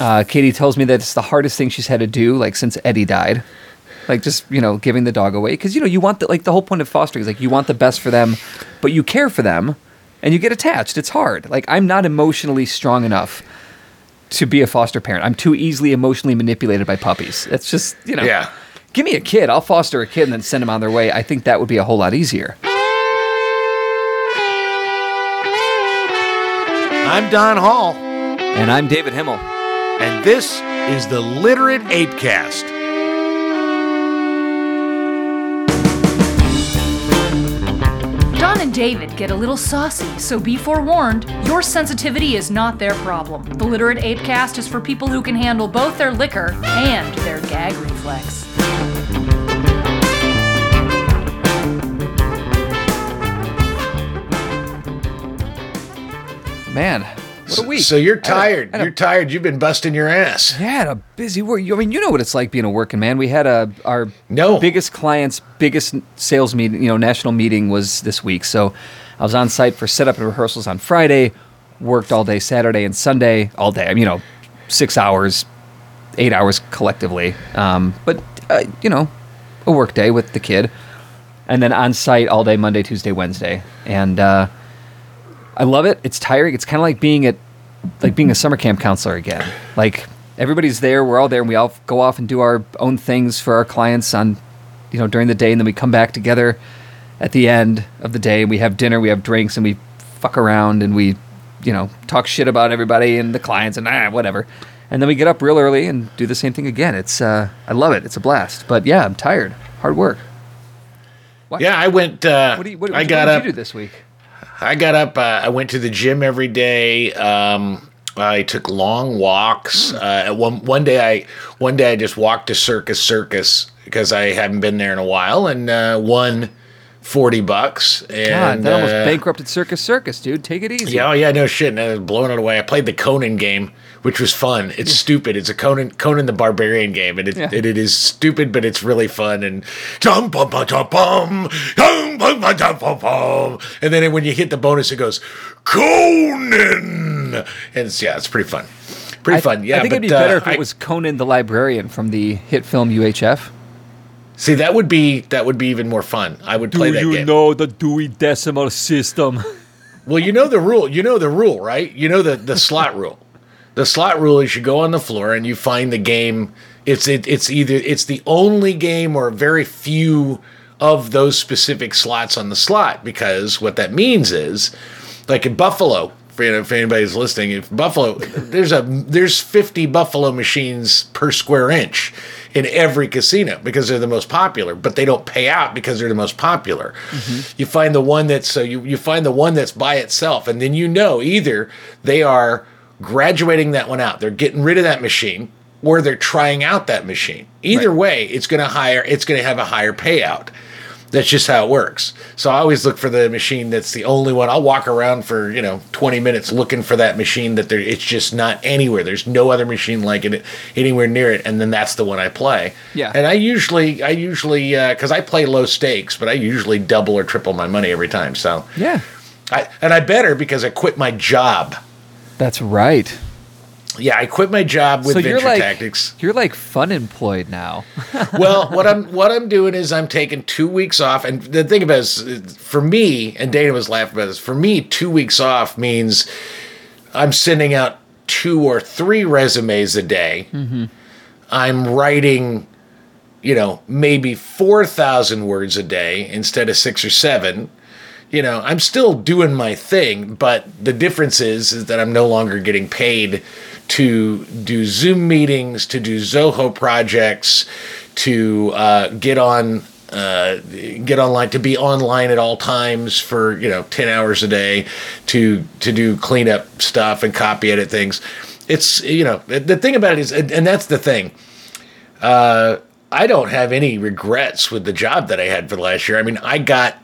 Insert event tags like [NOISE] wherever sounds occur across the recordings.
Uh, Katie tells me that it's the hardest thing she's had to do, like since Eddie died. Like just you know giving the dog away because you know you want the like the whole point of fostering is like you want the best for them, but you care for them, and you get attached. It's hard. Like I'm not emotionally strong enough to be a foster parent. I'm too easily emotionally manipulated by puppies. It's just you know. Yeah. Give me a kid. I'll foster a kid and then send them on their way. I think that would be a whole lot easier. I'm Don Hall, And I'm David Himmel. And this is the Literate Apecast. Don and David get a little saucy, so be forewarned, your sensitivity is not their problem. The Literate Apecast is for people who can handle both their liquor and their gag reflex. Man, what a week. So you're I had a- tired. A- You're tired. You've been busting your ass. Yeah, had a busy work. I mean, you know what it's like being a working man. We had a our No. biggest clients, biggest sales meeting, you know, national meeting was this week. So I was on site for setup and rehearsals on Friday. Worked all day Saturday and Sunday, all day. I mean, you know, six hours, eight hours collectively. Um, but uh, you know, a work day with the kid, and then on site all day Monday, Tuesday, Wednesday, and. Uh, I love it. It's tiring. It's kind of like being at like being a summer camp counselor again. Like everybody's there, we're all there, and we all go off and do our own things for our clients on, you know, during the day, and then we come back together at the end of the day, and we have dinner, we have drinks, and we fuck around, and we, you know, talk shit about everybody and the clients, and ah, whatever. And then we get up real early and do the same thing again. It's uh, I love it. It's a blast. But yeah, I'm tired. Hard work. What, Yeah, I went. Uh, What, do you, what, I got did up. you do this week? I got up. Uh, I went to the gym every day. Um, I took long walks. Uh, one one day, I one day I just walked to Circus Circus because I hadn't been there in a while, and uh, won forty bucks. God, that almost uh, bankrupted Circus Circus, dude. Take it easy. Yeah, oh yeah, no shit. And I was blowing it away. I played the Conan game, which was fun. It's stupid. It's a Conan Conan the Barbarian game, and it, Yeah. it, it is stupid, but it's really fun. And dum bum ba dum bum dum bum ba dum bum bum. And then when you hit the bonus, it goes Conan, and it's yeah, it's pretty fun. Pretty I, fun. Yeah, I think it'd be better uh, if it I- was Conan the Librarian from the hit film UHF. see that would be that would be even more fun. I would play that game. know the Dewey Decimal System? Well, you know the rule. You know the rule, right? You know the the slot rule. The slot rule is you go on the floor and you find the game. It's it, it's either it's the only game or very few of those specific slots on the slot because what that means is, like in Buffalo, for, you know, if anybody's listening, if Buffalo, there's a there's 50 Buffalo machines per square inch in every casino because they're the most popular, but they don't pay out because they're the most popular. Mm-hmm. You find the one that's so you, you find the one that's by itself, and then you know either they are graduating that one out, they're getting rid of that machine, or they're trying out that machine. Either Right. way, it's gonna higher it's gonna have a higher payout. That's just how it works. So I always look for the machine that's the only one. I'll walk around for you know 20 minutes looking for that machine that there. It's just not anywhere. There's no other machine like it anywhere near it, and then that's the one I play. Yeah. And I usually, I usually, uh, because I play low stakes, but I usually double or triple my money every time. So Yeah, I and I better because I quit my job. That's right. Yeah, I quit my job with so Venture you're like Tactics. you're like fun employed now. [LAUGHS] well, what I'm what I'm doing is I'm taking two weeks off, and the thing about it is, for me, and Dana was laughing about this. For me, two weeks off means I'm sending out two or three resumes a day. Mm-hmm. I'm writing, you know, maybe four thousand words a day instead of six or seven. You know, I'm still doing my thing, but the difference is, is that I'm no longer getting paid to do Zoom meetings, to do Zoho projects, to uh, get on uh, get online, to be online at all times for you know ten hours a day, to to do cleanup stuff and copy edit things. It's you know the thing about it is, and and that's the thing. Uh, I don't have any regrets with the job that I had for the last year. I mean, I got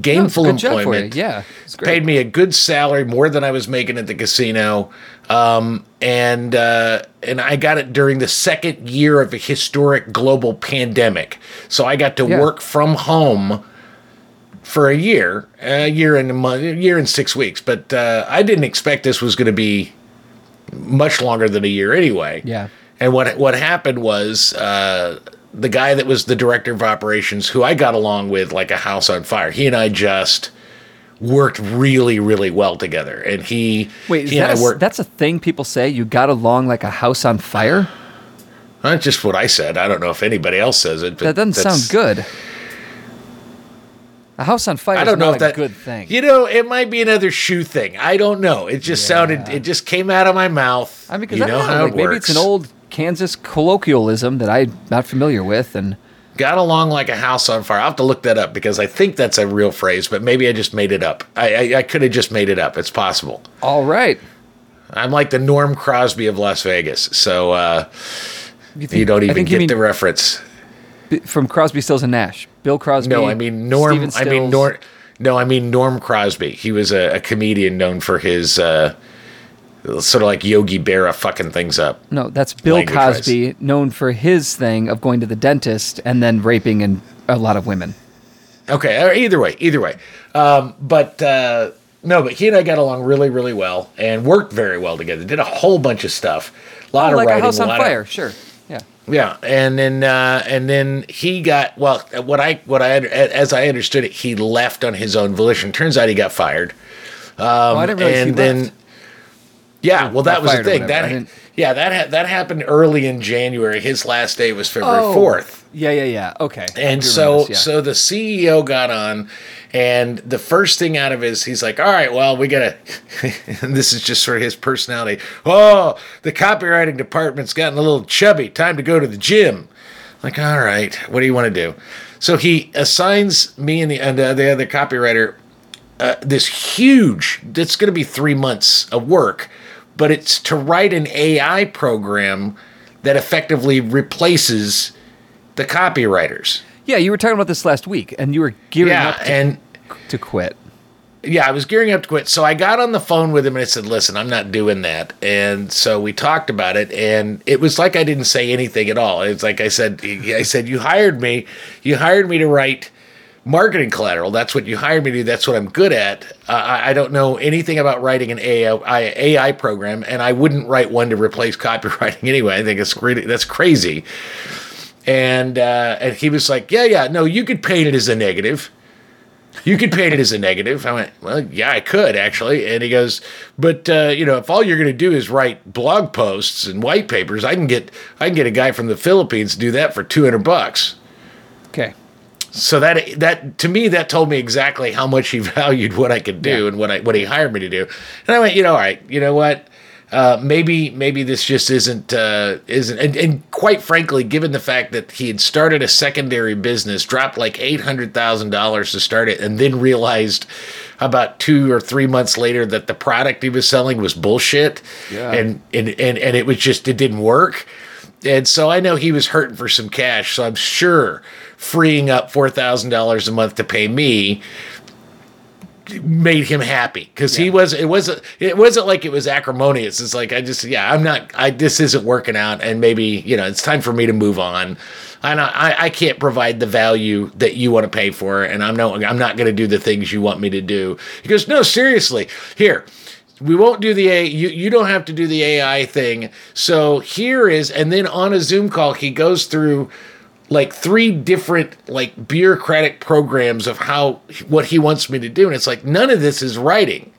gainful for you. employment. Yeah, paid me a good salary, more than I was making at the casino, um, and uh, and I got it during the second year of a historic global pandemic. So I got to Yeah. work from home for a year, a year and a month, a year and six weeks. But uh, I didn't expect this was going to be much longer than a year anyway. Yeah. And what what happened was uh, the guy that was the director of operations, who I got along with like a house on fire. He and I just worked really, really well together. And he Wait, he that a, worked. that's a thing people say? You got along like a house on fire? That's just what I said. I don't know if anybody else says it. But That doesn't sound good. A house on fire I don't know if a that good thing. You know, it might be another shoe thing. I don't know. It just sounded. It just came out of my mouth. I mean, because you I know how like, it maybe works. it's an old Kansas colloquialism that I'm not familiar with, and got along like a house on fire. I'll have to look that up because I think that's a real phrase, but maybe I just made it up. I I, I could have just made it up. It's possible. all right. I'm like the Norm Crosby of Las Vegas, so uh, You, you don't even get the reference. From Crosby, Stills, and Nash. Bill Crosby. No, I mean Norm. I mean. Norm. No, I mean Norm Crosby. He was a, a comedian known for his uh, sort of like Yogi Berra fucking things up. No, that's Bill. Cosby, known for his thing of going to the dentist and then raping and a lot of women. Okay, either way, either way. Um, but uh, no, but he and I got along really, really well and worked very well together. Did a whole bunch of stuff, a lot Oh, of like writing, a house on lot of- fire. Sure. Yeah. Yeah, and then uh, and then he got well. What I what I as I understood it, he left on his own volition. Turns out he got fired. oh, I didn't realize he and then left. Yeah, well, that was the thing. That yeah, that ha- that happened early in January. His last day was February Oh. fourth. Yeah, yeah, yeah. Okay. And so, this, yeah. so the CEO got on, and the first thing out of his, he's like, "All right, well, we gotta." [LAUGHS] and this is just sort of his personality. Oh, the copywriting department's gotten a little chubby. Time to go to the gym. Like, all right, what do you want to do? So he assigns me and the and the, the other copywriter uh, this huge. It's going to be three months of work, but it's to write an AI program that effectively replaces the copywriters. yeah, you were talking about this last week, and you were gearing Yeah, up to, and to quit. yeah, I was gearing up to quit. So I got on the phone with him and I said, "Listen, I'm not doing that." And so we talked about it, and it was like I didn't say anything at all. It's like I said, I said, "You hired me. You hired me to write." Marketing collateral. That's what you hired me to do. That's what I'm good at. Uh, I, I don't know anything about writing an AI, AI program, and I wouldn't write one to replace [LAUGHS] copywriting anyway. I think it's really, that's crazy. And uh, and he was like, "Yeah, yeah, no, you could paint it as a negative." you could paint it as a negative. I went, well, yeah, I could actually. And he goes, but uh, you know, if all you're going to do is write blog posts and white papers, I can get I can get a guy from the Philippines to do that for two hundred bucks. Okay. So that that to me that told me exactly how much he [LAUGHS] valued what I could do Yeah. and what I what he hired me to do. And I went, you know, all right, you know what? Uh, maybe maybe this just isn't uh, isn't and, and quite frankly, given the fact that he had started a secondary business, dropped like eight hundred thousand dollars to start it, and then realized about two or three months later that the product he was selling was bullshit, Yeah. and and and and it was just it didn't work. And so I know he was hurting for some cash. So I'm sure freeing up four thousand dollars a month to pay me made him happy because he was it wasn't it wasn't like it was acrimonious. It's like i just yeah i'm not i this isn't working out and maybe you know it's time for me to move on. And i i can't provide the value that you want to pay for and i'm no i'm not going to do the things you want me to do. He goes no seriously. Here we won't do the A. You you don't have to do the AI thing. So here is, and then on a Zoom call, he goes through like three different like bureaucratic programs of how what he wants me to do, and it's like none of this is writing.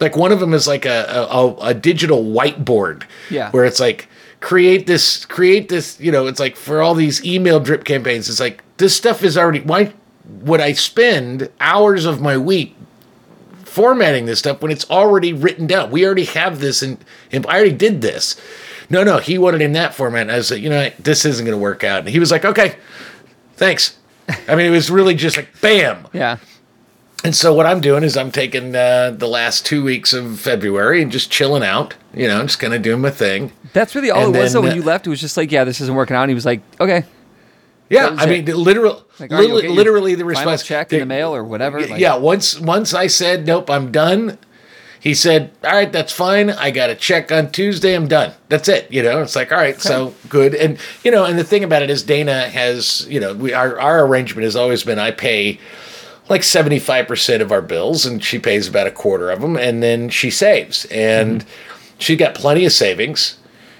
Like one of them is like a a, a digital whiteboard, Yeah. where it's like create this create this you know it's like for all these email drip campaigns it's like this stuff is already why would i spend hours of my week formatting this stuff when it's already written down. We already have this, and, I already did this. No, no, he wanted in that format. And I was like, you know, this isn't going to work out. And he was like, okay, thanks. I mean, it was really just like bam. Yeah. And so what I'm doing is I'm taking uh, the last two weeks of February and just chilling out. You know, just kind of doing my thing. That's really all And it was. then, though, when uh, you left, it was just like, yeah, this isn't working out. And he was like, okay. Yeah, I it. mean, literal, Like, literally, literally the response. check in the mail or whatever. Like, yeah, once once I said nope, I'm done. He said, "All right, that's fine. I got a check on Tuesday. I'm done. That's it." You know, it's like, "All right, so good." And you know, and the thing about it is, Dana has, you know, we our our arrangement has always been I pay like 75% of our bills and she pays about a quarter of them and then she saves and mm-hmm. she got plenty of savings.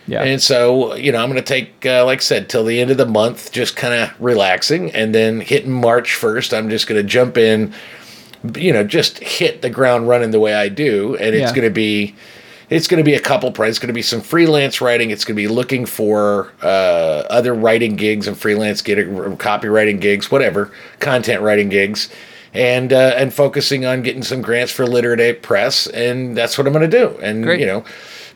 Yeah. And so, you know, I'm going to take, uh, like I said, till the end of the month, just kind of relaxing. And then hitting March 1st, I'm just going to jump in, you know, just hit the ground running the way I do. And it's Yeah. going to be, it's going to be a couple It's going to be some freelance writing. It's going to be looking for uh, other writing gigs and freelance get copywriting gigs, whatever, content writing gigs. And uh, and focusing on getting some grants for Literate Press, and that's what I'm going to do. And Great. you know,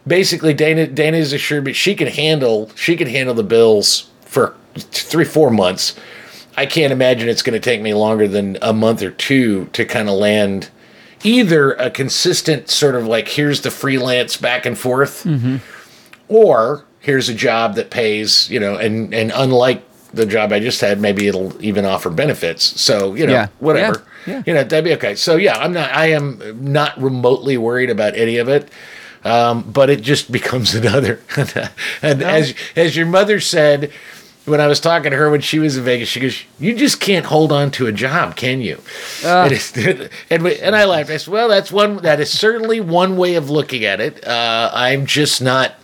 basically Dana Dana has assured me she can handle she can handle the bills for three four months. I can't imagine it's going to take me longer than a month or two to kind of land either a consistent sort of like here's the freelance back and forth, mm-hmm. or here's a job that pays you know and and unlike the job I just had, maybe it'll even offer benefits. So you know Yeah. whatever. Yeah. Yeah. You know that'd be okay. So yeah, I'm not. I am not remotely worried about any of it. Um, but it just [LAUGHS] becomes another. [LAUGHS] and as as your mother said when I was talking to her when she was in Vegas, she goes, "You just can't hold on to a job, can you?" and, it's- [LAUGHS] and, we, and I laughed. I said, "Well, that's one. That is certainly one way of looking at it. Uh, I'm just not.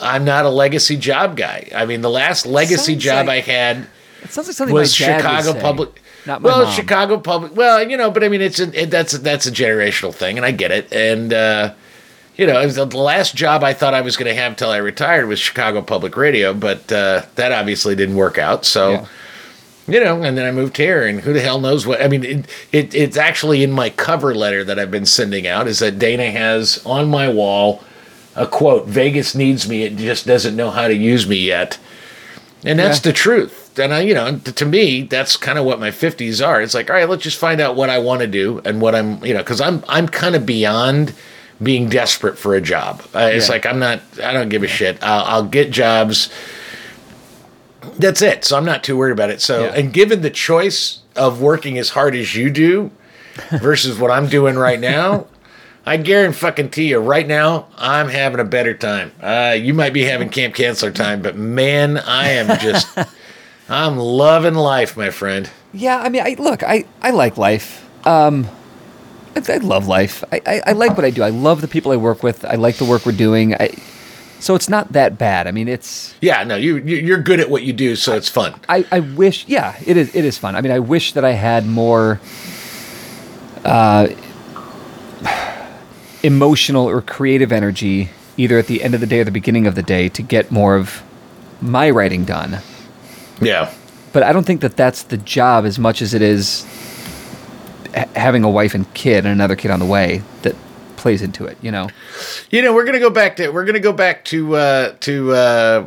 I'm not a legacy job guy. I mean, the last legacy job like- I had." It sounds like something was my dad would Chicago Public. Not my well, mom. Chicago Public. Well, you know, but I mean, it's a, it, that's that's a generational thing, and I get it. And uh, you know, it was the last job I thought I was going to have till I retired was Chicago Public Radio, but uh, that obviously didn't work out. So. Yeah. You know, and then I moved here, and who the hell knows what? I mean, it, it, it's actually in my cover letter that I've been sending out. Is that Dana has on my wall a quote: "Vegas needs me; it just doesn't know how to use me yet." And that's Yeah. the truth. And I, you know, to, to me, that's kind of what my fifties are. It's like, all right, let's just find out what I want to do and what I'm, you know, because I'm, I'm kind of beyond being desperate for a job. Uh, it's Yeah. like I'm not, I don't give a shit. I'll, I'll get jobs. That's it. So I'm not too worried about it. So, Yeah. and given the choice of working as hard as you do [LAUGHS] versus what I'm doing right now. I guarantee you, right now, I'm having a better time. Uh, you might be having camp counselor time, but man, I am just, [LAUGHS] I'm loving life, my friend. Yeah, I mean, I look, I, I like life. Um, I, I love life. I, I, I like what I do. I love the people I work with. I like the work we're doing. I, so it's not that bad. I mean, it's. Yeah, no, you you- you're good at what you do, so it's fun. I, I wish. Yeah, it is. It is fun. I mean, I wish that I had more. Uh, emotional or creative energy, either at the end of the day or the beginning of the day, to get more of my writing done. Yeah, but I don't think that that's the job as much as it is having a wife and kid and another kid on the way that plays into it. You know, you know, we're gonna go back to we're gonna go back to uh, to uh,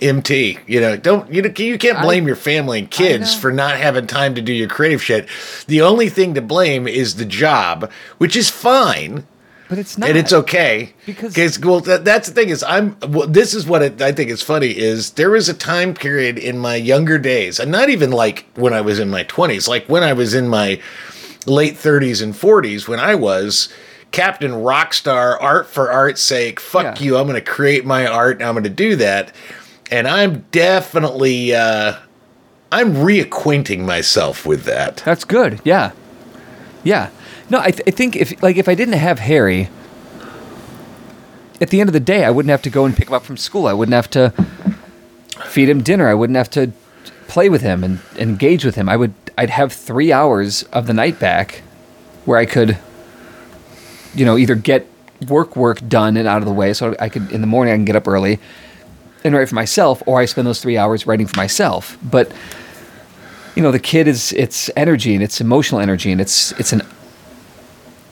MT. You know, don't you? know, You can't I- blame your family and kids for not having time to do your creative shit. The only thing to blame is the job, which is fine. but it's not. and it's okay Because- well that, that's the thing is i'm well, this is what it, i think is funny is there was a time period in my younger days and not even like when i was in my 20s like when i was in my late 30s and 40s when i was captain rockstar art for art's sake fuck Yeah. you i'm going to create my art and i'm going to do that and i'm definitely uh i'm reacquainting myself with that That's good. Yeah, yeah. No, I, th- I think if like if I didn't have Harry, at the end of the day, I wouldn't have to go and pick him up from school. I wouldn't have to feed him dinner. I wouldn't have to play with him and engage with him. I would. I'd have three hours of the night back, where I could, you know, either get work work done and out of the way, so I could in the morning I can get up early and write for myself, or I spend those three hours writing for myself. But you know the kid is it's energy and it's emotional energy and it's it's an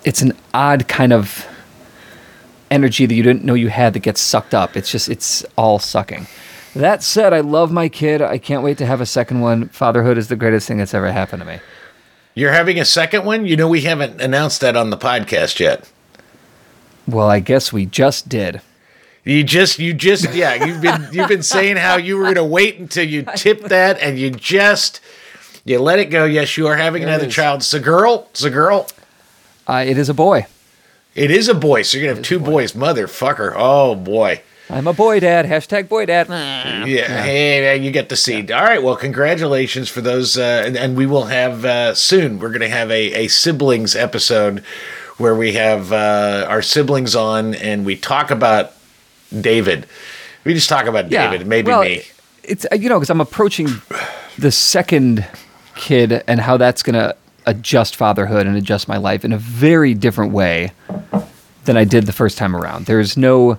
it's an odd kind of energy that you didn't know you had that gets sucked up it's just it's all sucking that said i love my kid i can't wait to have a second one fatherhood is the greatest thing that's ever happened to me you're having a second one you know we haven't announced that on the podcast yet well i guess we just did You just, you just, yeah, you've been, [LAUGHS] you've been saying how you were gonna wait until you tipped that, and you just, you let it go. Yes, you are having There another is. child. It's a girl. It's a girl. uh, it is a boy It is a boy. So you're gonna have two boys, motherfucker. Oh boy. I'm a boy dad hashtag boy dad Yeah. Hey, you get the seed. All right. Well, congratulations for those, uh, and, and we will have uh, soon. We're gonna have a, a siblings episode where we have uh, our siblings on and we talk about David. We just talk about David, maybe well, me. It's uh, you know because I'm approaching the second kid and how that's gonna adjust fatherhood and adjust my life in a very different way than I did the first time around. There's no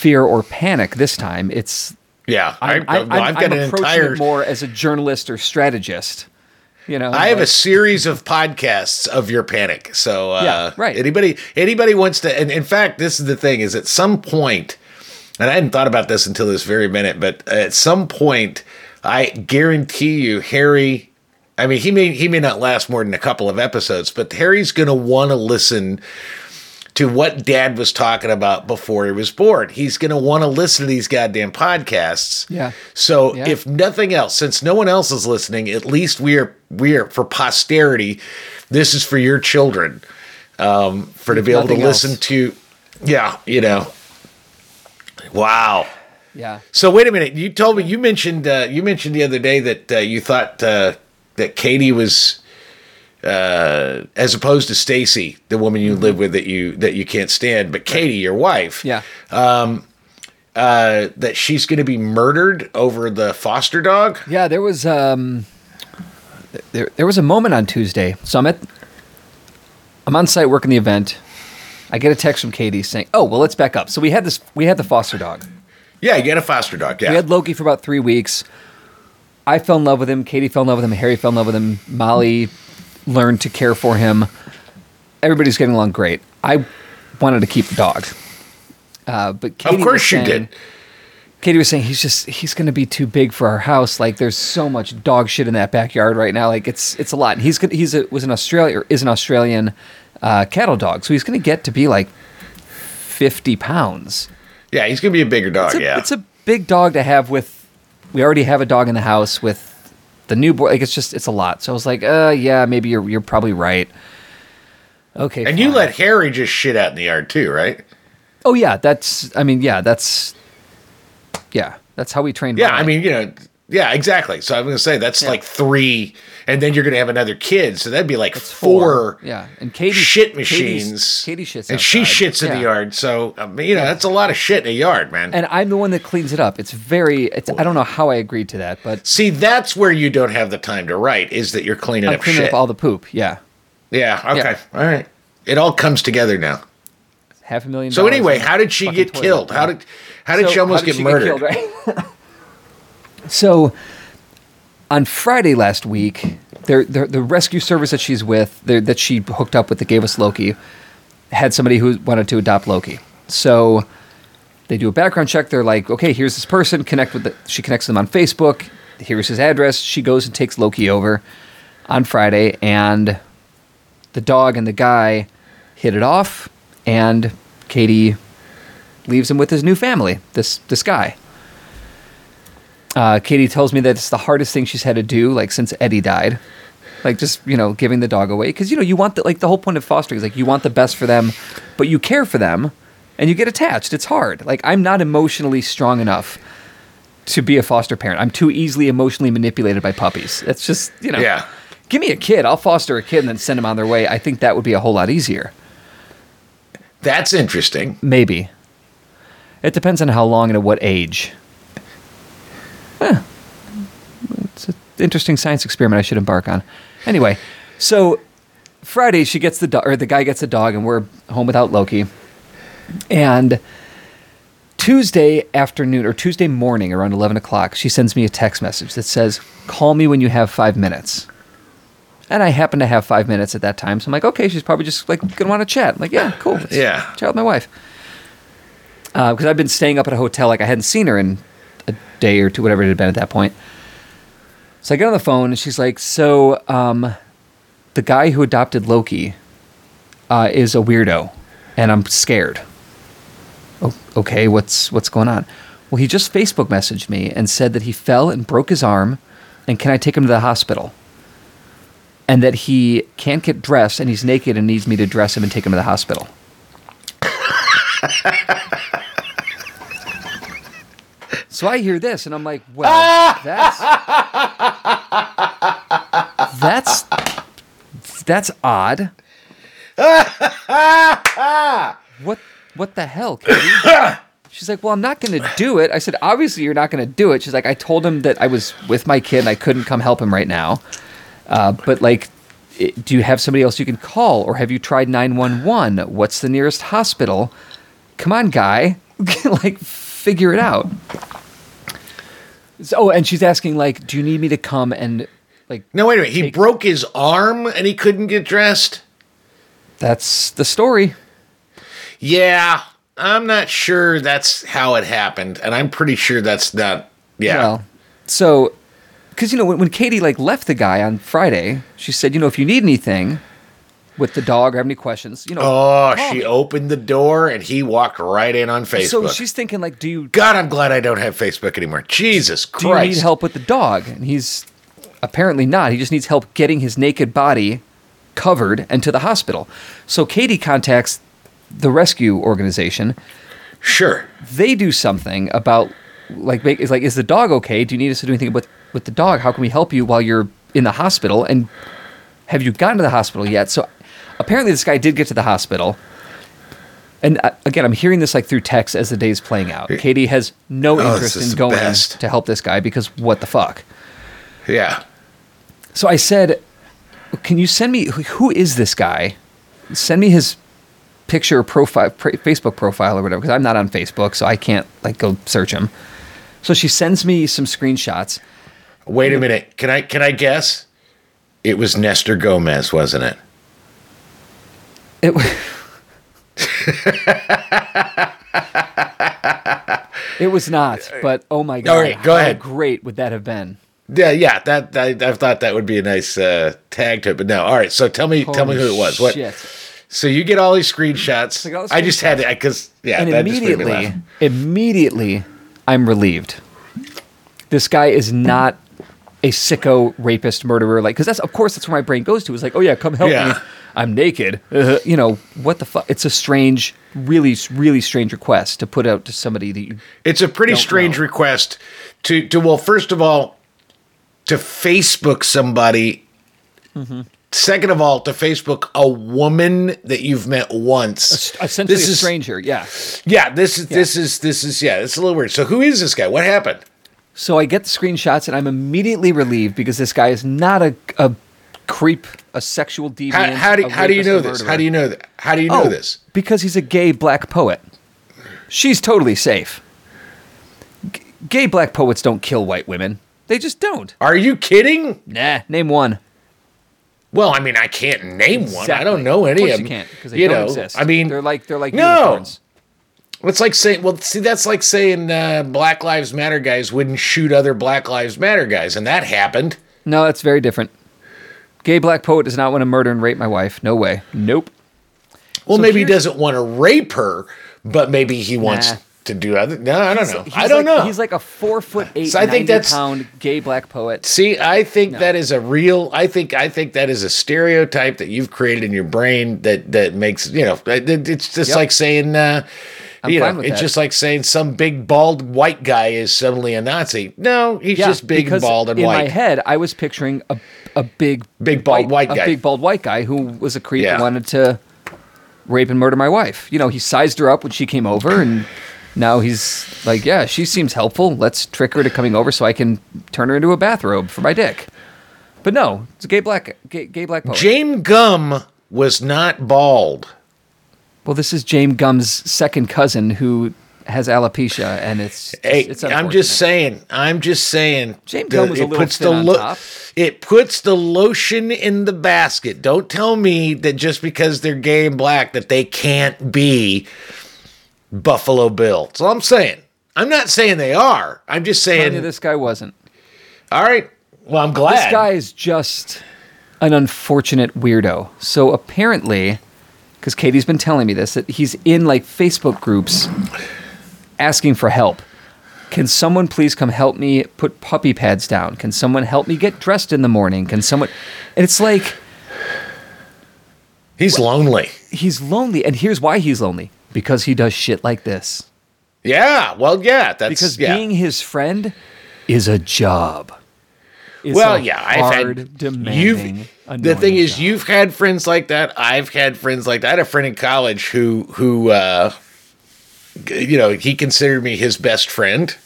fear or panic this time. It's Yeah, I'm, I, I'm, I've got I'm an approaching entire. it more as a journalist or strategist. You know, I have a series of podcasts of your panic. So uh, Yeah, right. Anybody anybody wants to, and in fact, this is the thing: is at some point, and I hadn't thought about this until this very minute, but at some point, I guarantee you, Harry. I mean, he may he may not last more than a couple of episodes, but Harry's going to want to listen to what Dad was talking about before he was born. He's going to want to listen to these goddamn podcasts. Yeah. So Yeah. if nothing else, since no one else is listening, at least we are we are for posterity. This is for your children, um, for to be able to else. listen to. Yeah, you know. Wow. yeah. So wait a minute. You told me you mentioned uh, you mentioned the other day that uh, you thought uh, that Katie was uh, as opposed to Stacy, the woman you live with that you that you can't stand, but Katie, your wife, Yeah. uh, that she's going to be murdered over the foster dog. Yeah, there was um, there there was a moment on Tuesday. So I'm at I'm on site working the event. I get a text from Katie saying, "Oh, well, let's back up." So we had this we had the foster dog. Yeah, you had a foster dog. Yeah, We had Loki for about three weeks. I fell in love with him. Katie fell in love with him. Harry fell in love with him. Molly learned to care for him. Everybody's getting along great. I wanted to keep the dog, uh, but Katie of course was you did. Katie was saying he's just he's going to be too big for our house. Like there's so much dog shit in that backyard right now. Like it's it's a lot. And he's gonna- he's a, was an Australia or is an Australian uh, cattle dog, so he's going to get to be like fifty pounds. Yeah, he's going to be a bigger dog. It's a, yeah, it's a big dog to have with. We already have a dog in the house with the newborn. Like it's just it's a lot. So I was like, uh, yeah, maybe you're you're probably right. Okay, and you let Harry just shit out in the yard too, right? Oh yeah, that's. I mean, yeah, that's. Yeah, that's how we train. Yeah, Molly. I mean, you know, yeah, exactly. So I'm going to say that's Yeah. like three, and then you're going to have another kid, so that'd be like It's four. Yeah, and Katie shit Katie's- machines. Katie shits, and she shits in the yard. So uh, I mean, you know, that's a lot of shit in a yard, man. and I'm the one that cleans it up. It's very. It's. I don't know how I agreed to that, but See, that's where you don't have the time to write. Is that you're cleaning I'm up cleaning shit? up all the poop. Yeah, yeah. Okay. Yeah. All right. It all comes together now. half a million. So anyway, how did she get toilet. killed? How did how did So, she almost did get she murdered? killed, right? [LAUGHS] so on Friday last week, there the, the rescue service that she's with, that she hooked up with, that gave us Loki, had somebody who wanted to adopt Loki. So they do a background check. They're like, okay, here's this person. Connect with. The, she connects them on Facebook. Here's his address. She goes and takes Loki over on Friday, and the dog and the guy hit it off, and Katie leaves him with his new family. This this guy. Uh, Katie tells me that it's the hardest thing she's had to do, like since Eddie died. Like just you know giving the dog away because you know you want the like the whole point of fostering is like you want the best for them, but you care for them, and you get attached. It's hard. Like I'm not emotionally strong enough to be a foster parent. I'm too easily emotionally manipulated by puppies. That's just you know. Yeah. Give me a kid. I'll foster a kid and then send them on their way. I think that would be a whole lot easier. That's interesting. Maybe. It depends on how long and at what age. Eh, it's an interesting science experiment I should embark on. Anyway, so Friday she gets the dog, or the guy gets a dog, and we're home without Loki. And Tuesday afternoon or Tuesday morning around 11 o'clock, she sends me a text message that says, Call me when you have five minutes. And I happen to have five minutes at that time. So I'm like, okay, she's probably just like gonna want to chat. I'm like, yeah, cool. Yeah. Chat with my wife. Because I've been staying up at a hotel, like I hadn't seen her in a day or two, whatever it had been at that point. So I get on the phone and she's like, so um, the guy who adopted Loki uh, is a weirdo, and I'm scared. Oh, okay, what's what's going on? Well, he just Facebook messaged me and said that he fell and broke his arm, and can I take him to the hospital? And that he can't get dressed and he's naked and needs me to dress him and take him to the hospital. [LAUGHS] so I hear this and I'm like, well, that's that's that's odd. [LAUGHS] what what the hell, Katie? She's like, well, I'm not going to do it. I said, obviously, you're not going to do it. She's like, I told him that I was with my kid and I couldn't come help him right now. Uh, but like, do you have somebody else you can call, or have you tried 911? What's the nearest hospital? Come on, guy, [LAUGHS] like, figure it out. So, oh, and she's asking, like, do you need me to come and like? No, wait a minute. He Take- broke his arm and he couldn't get dressed. That's the story. Yeah, I'm not sure that's how it happened, and I'm pretty sure that's not. Yeah. Well, so because you know when, when Katie like left the guy on Friday, she said, you know, if you need anything with the dog or have any questions, you know. oh, she me. opened the door and he walked right in on Facebook. So she's thinking like, do you God, I'm glad I don't have Facebook anymore. Jesus Christ. do you need help with the dog? And he's apparently not. He just needs help getting his naked body covered and to the hospital. So Katie contacts the rescue organization. Sure. They do something about like make, is like is the dog okay? Do you need us to do anything with with the dog? How can we help you while you're in the hospital? And have you gotten to the hospital yet? So apparently this guy did get to the hospital. And uh, again, I'm hearing this like through text as the day's playing out. Katie has no Oh, interest in going best. to help this guy because what the fuck? Yeah. So I said, "Can you send me who is this guy? Send me his picture profile, Facebook profile or whatever, because I'm not on Facebook, so I can't like go search him." So she sends me some screenshots. Wait a minute. Can I can I guess? It was Nestor Gomez, wasn't it? It, [LAUGHS] it was not, but oh my god! All right, go how ahead. Great would that have been? Yeah, yeah. That I, I thought that would be a nice uh, tag to it, but no. All right. So tell me, tell me who it was. What? shit. So you get all these screenshots. I got all the I just had to because yeah, and that just made me immediately, immediately, I'm relieved. This guy is not a sicko rapist murderer. Like, because that's of course that's where my brain goes to. Is like, oh yeah, come help me. I'm naked. Uh, you know what the fuck? It's a strange, really, really strange request to put out to somebody that you. It's a pretty strange know. request to to well, first of all, to Facebook somebody. Mm-hmm. Second of all, to Facebook a woman that you've met once. Essentially, This a is- stranger. Yeah. Yeah, this is this is this is yeah, it's a little weird. So who is this guy? What happened? So I get the screenshots and I'm immediately relieved because this guy is not a, a creep, a sexual deviant. How, how do how do you know this? How do you know that? How do you know Oh, this? Because he's a gay black poet. She's totally safe. G- gay black poets don't kill white women. They just don't. Are you kidding? Nah, name one. Well, I mean, I can't name one. I don't know any of course of you them. can't because they you don't know, exist. I mean, they're like they're like No. unicorns. It's like saying, well, see, that's like saying uh, Black Lives Matter guys wouldn't shoot other Black Lives Matter guys, and that happened. No, that's very different. Gay black poet does not want to murder and rape my wife. No way. Nope. Well, So maybe he doesn't want to rape her, but maybe he wants Nah. to do other. No, I don't know. He's I don't like- know. He's like a four foot eight, So I think that's- pound gay black poet. See, I think that is a real. I think I think that is a stereotype that you've created in your brain that that makes you know. It's just Yep. like saying, uh, I'm you fine know, it's that. just like saying some big bald white guy is suddenly a Nazi. No, he's just big, bald, and in white. In my head, I was picturing a a big, Big bald white guy. a big bald white guy who was a creep Yeah. and wanted to rape and murder my wife. You know, he sized her up when she came over, and now he's like, yeah, she seems helpful. Let's trick her to coming over so I can turn her into a bathrobe for my dick. But no, it's a gay black, gay, gay black poet. James Gumb was not bald. Well, this is James Gumb's second cousin who has alopecia, and it's Hey, it's I'm just saying. I'm just saying. James the- Gunn was a little thin on top. It puts the lotion in the basket. Don't tell me that just because they're gay and black that they can't be Buffalo Bill. That's all I'm saying. I'm not saying they are. I'm just saying. this guy wasn't. all right. Well, I'm glad. This guy is just an unfortunate weirdo. So apparently, because Katie's been telling me this, that he's in like Facebook groups asking for help. Can someone please come help me put puppy pads down? Can someone help me get dressed in the morning? Can someone. And it's like He's lonely. he's lonely. And here's why he's lonely because he does shit like this. Yeah. Well, yeah. That's Because yeah. being his friend is a job. Well, yeah, I've hard, had demanding. you've the thing is job. you've had friends like that. I've had friends like that. I had a friend in college who who uh you know, he considered me his best friend.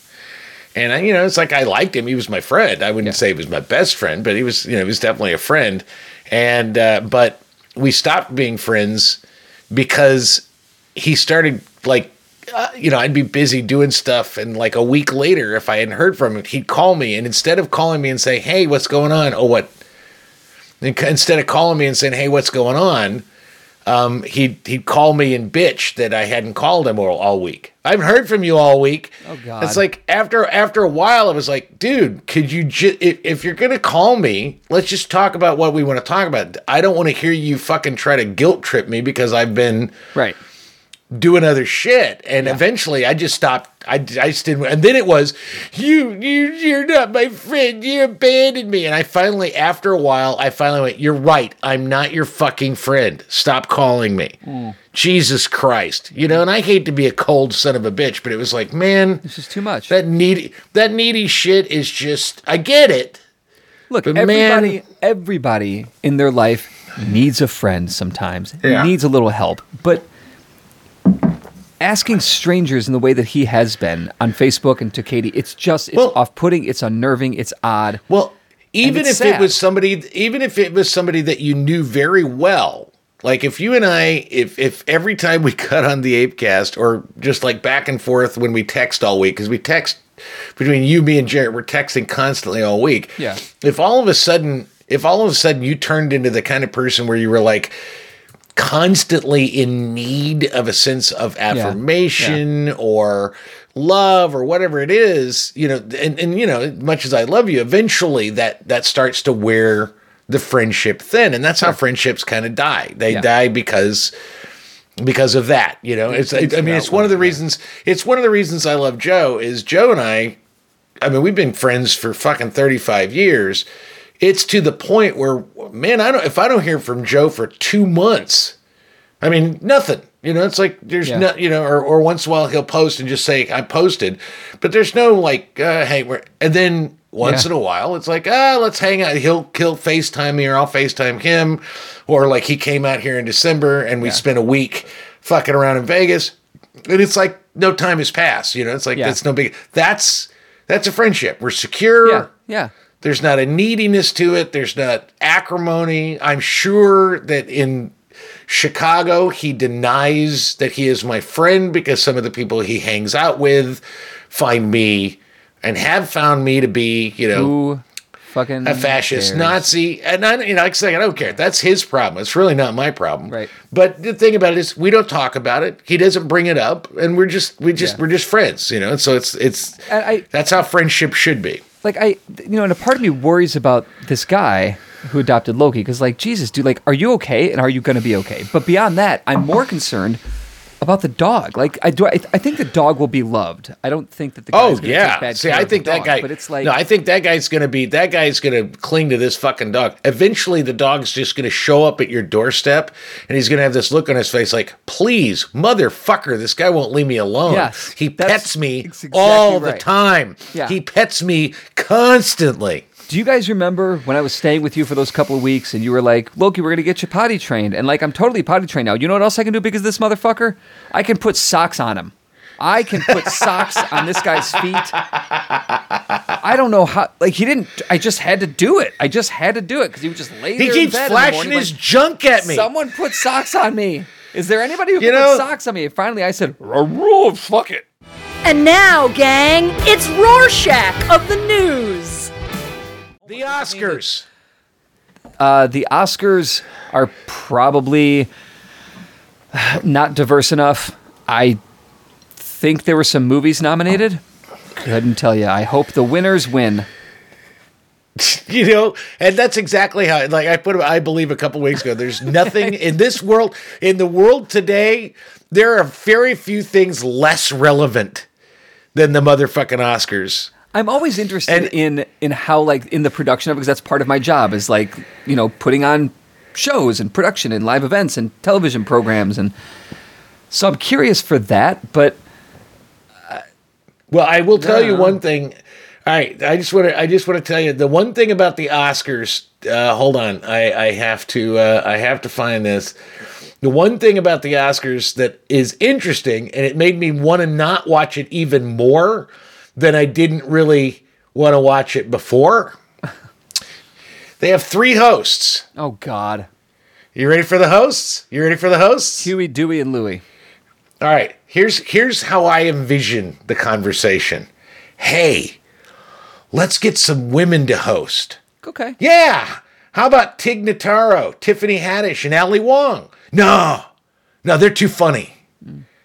And I, you know, it's like I liked him. He was my friend. I wouldn't say he was my best friend, but he was, you know, he was definitely a friend. And uh, but we stopped being friends because he started like, uh, you know, I'd be busy doing stuff, and like a week later, if I hadn't heard from him, he'd call me, and instead of calling me and saying, "Hey, what's going on?" Oh, what? Instead of calling me and saying, "Hey, what's going on?" um, he'd he'd call me and bitch that I hadn't called him all, all week. I haven't heard from you all week. Oh, God. It's like after after a while, I was like, dude, could you ju- if, if you're gonna call me, let's just talk about what we want to talk about. I don't want to hear you fucking try to guilt trip me because I've been right. Doing other shit. And eventually, I just stopped. I, I just didn't. And then it was you. You. You're not my friend. You abandoned me. And I finally, after a while, I finally went. You're right. I'm not your fucking friend. Stop calling me. Hmm. Jesus Christ. You know. And I hate to be a cold son of a bitch, but it was like, man, this is too much. that needy. That needy shit is just. I get it. Look, But everybody, man- everybody in their life needs a friend sometimes. Yeah. Needs a little help, but asking strangers in the way that he has been on Facebook and to Katie, it's just it's Well- off-putting. It's unnerving. It's odd. Well, even if it's it was somebody, even if it was somebody that you knew very well, like if you and I, if if every time we [LAUGHS] cut on the Apecast, or just like back and forth when we text all week, because we text between you, me, and Jared, we're texting constantly all week. Yeah. If all of a sudden, if all of a sudden you turned into the kind of person where you were like constantly in need of a sense of affirmation or love or whatever it is, you know, and, and you know, much as I love you, eventually that that starts to wear the friendship thin. And that's how friendships kind of die. They Yeah. die because because of that, you know. It's I mean, it's one of the reasons it's one of the reasons I love Joe is Joe and I I mean, we've been friends for fucking 35 years. It's to the point where, man, I don't, if I don't hear from Joe for two months, I mean, nothing. You know, it's like there's Yeah. no, you know, or, or once in a while he'll post and just say, I posted, but there's no like, uh, hey, we're, and then once Yeah. in a while it's like, ah, let's hang out. He'll, he'll FaceTime me or I'll FaceTime him. Or like he came out here in December and we spent a week fucking around in Vegas. And it's like no time has passed. You know, it's like, Yeah. that's no big, that's, that's a friendship. We're secure. Yeah, yeah. There's not a neediness to it. There's not acrimony. I'm sure that in Chicago, he denies that he is my friend because some of the people he hangs out with find me and have found me to be, you know, Who fucking a fascist cares? Nazi. And I, you know, like I say, I don't care. That's his problem. It's really not my problem. Right. But the thing about it is, we don't talk about it. He doesn't bring it up, and we're just, we just, Yeah. we're just friends, you know. And so it's, it's, I that's how friendship should be. Like I you know, and a part of me worries about this guy who adopted Loki because like Jesus, dude, like, are you okay? And are you going to be okay? But beyond that, I'm more concerned about the dog. Like, I do. I, I think the dog will be loved. I don't think that the Oh guy's gonna yeah. Take bad See, I think that dog, guy. But it's like no, I think that guy's gonna be. That guy's gonna cling to this fucking dog. Eventually, the dog's just gonna show up at your doorstep, and he's gonna have this look on his face, like, "Please, motherfucker, this guy won't leave me alone. Yes, he pets me exactly all the time. Yeah. He pets me constantly." Do you guys remember when I was staying with you for those couple of weeks and you were like, Loki, we're going to get you potty trained? And like, I'm totally potty trained now. You know what else I can do because of this motherfucker? I can put socks on him. I can put socks on this guy's feet. I don't know how, like, he didn't, I just had to do it. I just had to do it because he was just lay He there in keeps bed in the flashing morning his like, junk at me. Someone put socks on me. Is there anybody who You can know- put socks on me? And finally I said, "Oh, fuck it. And now, gang, it's Rorschach of the news. The Oscars. Uh, the Oscars are probably not diverse enough. I think there were some movies nominated. Couldn't tell you. I hope the winners win. [LAUGHS] you know and that's exactly how like i put i believe a couple weeks ago there's nothing [LAUGHS] in this world in the world today there are very few things less relevant than the motherfucking oscars I'm always interested And- in in how like in the production of it because that's part of my job is like you know putting on shows and production and live events and television programs and so I'm curious for that. But well i will tell you one thing All right, I just want to I just want to tell you the one thing about the Oscars. Uh, hold on, I I have to uh, I have to find this. The one thing about the Oscars that is interesting, and it made me want to not watch it even more than I didn't really want to watch it before. [LAUGHS] They have three hosts. Oh God. You ready for the hosts? You ready for the hosts? Huey, Dewey, and Louie. All right. Here's here's how I envision the conversation. Hey, let's get some women to host. Okay. Yeah. How about Tig Notaro, Tiffany Haddish, and Ali Wong? No, no, they're too funny.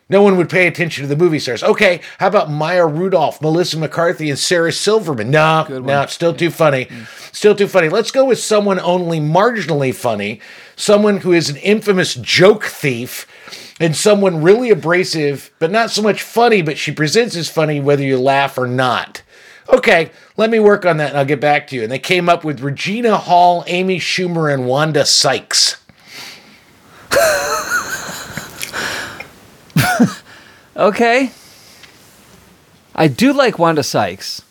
No one would pay attention to the movie stars. Okay, how about Maya Rudolph, Melissa McCarthy, and Sarah Silverman? No, no, it's still too funny. Mm. Still too funny. Let's go with someone only marginally funny, someone who is an infamous joke thief, and someone really abrasive, but not so much funny, but she presents as funny whether you laugh or not. Okay, let me work on that and I'll get back to you. And they came up with Regina Hall, Amy Schumer, and Wanda Sykes. [LAUGHS] Okay. I do like Wanda Sykes.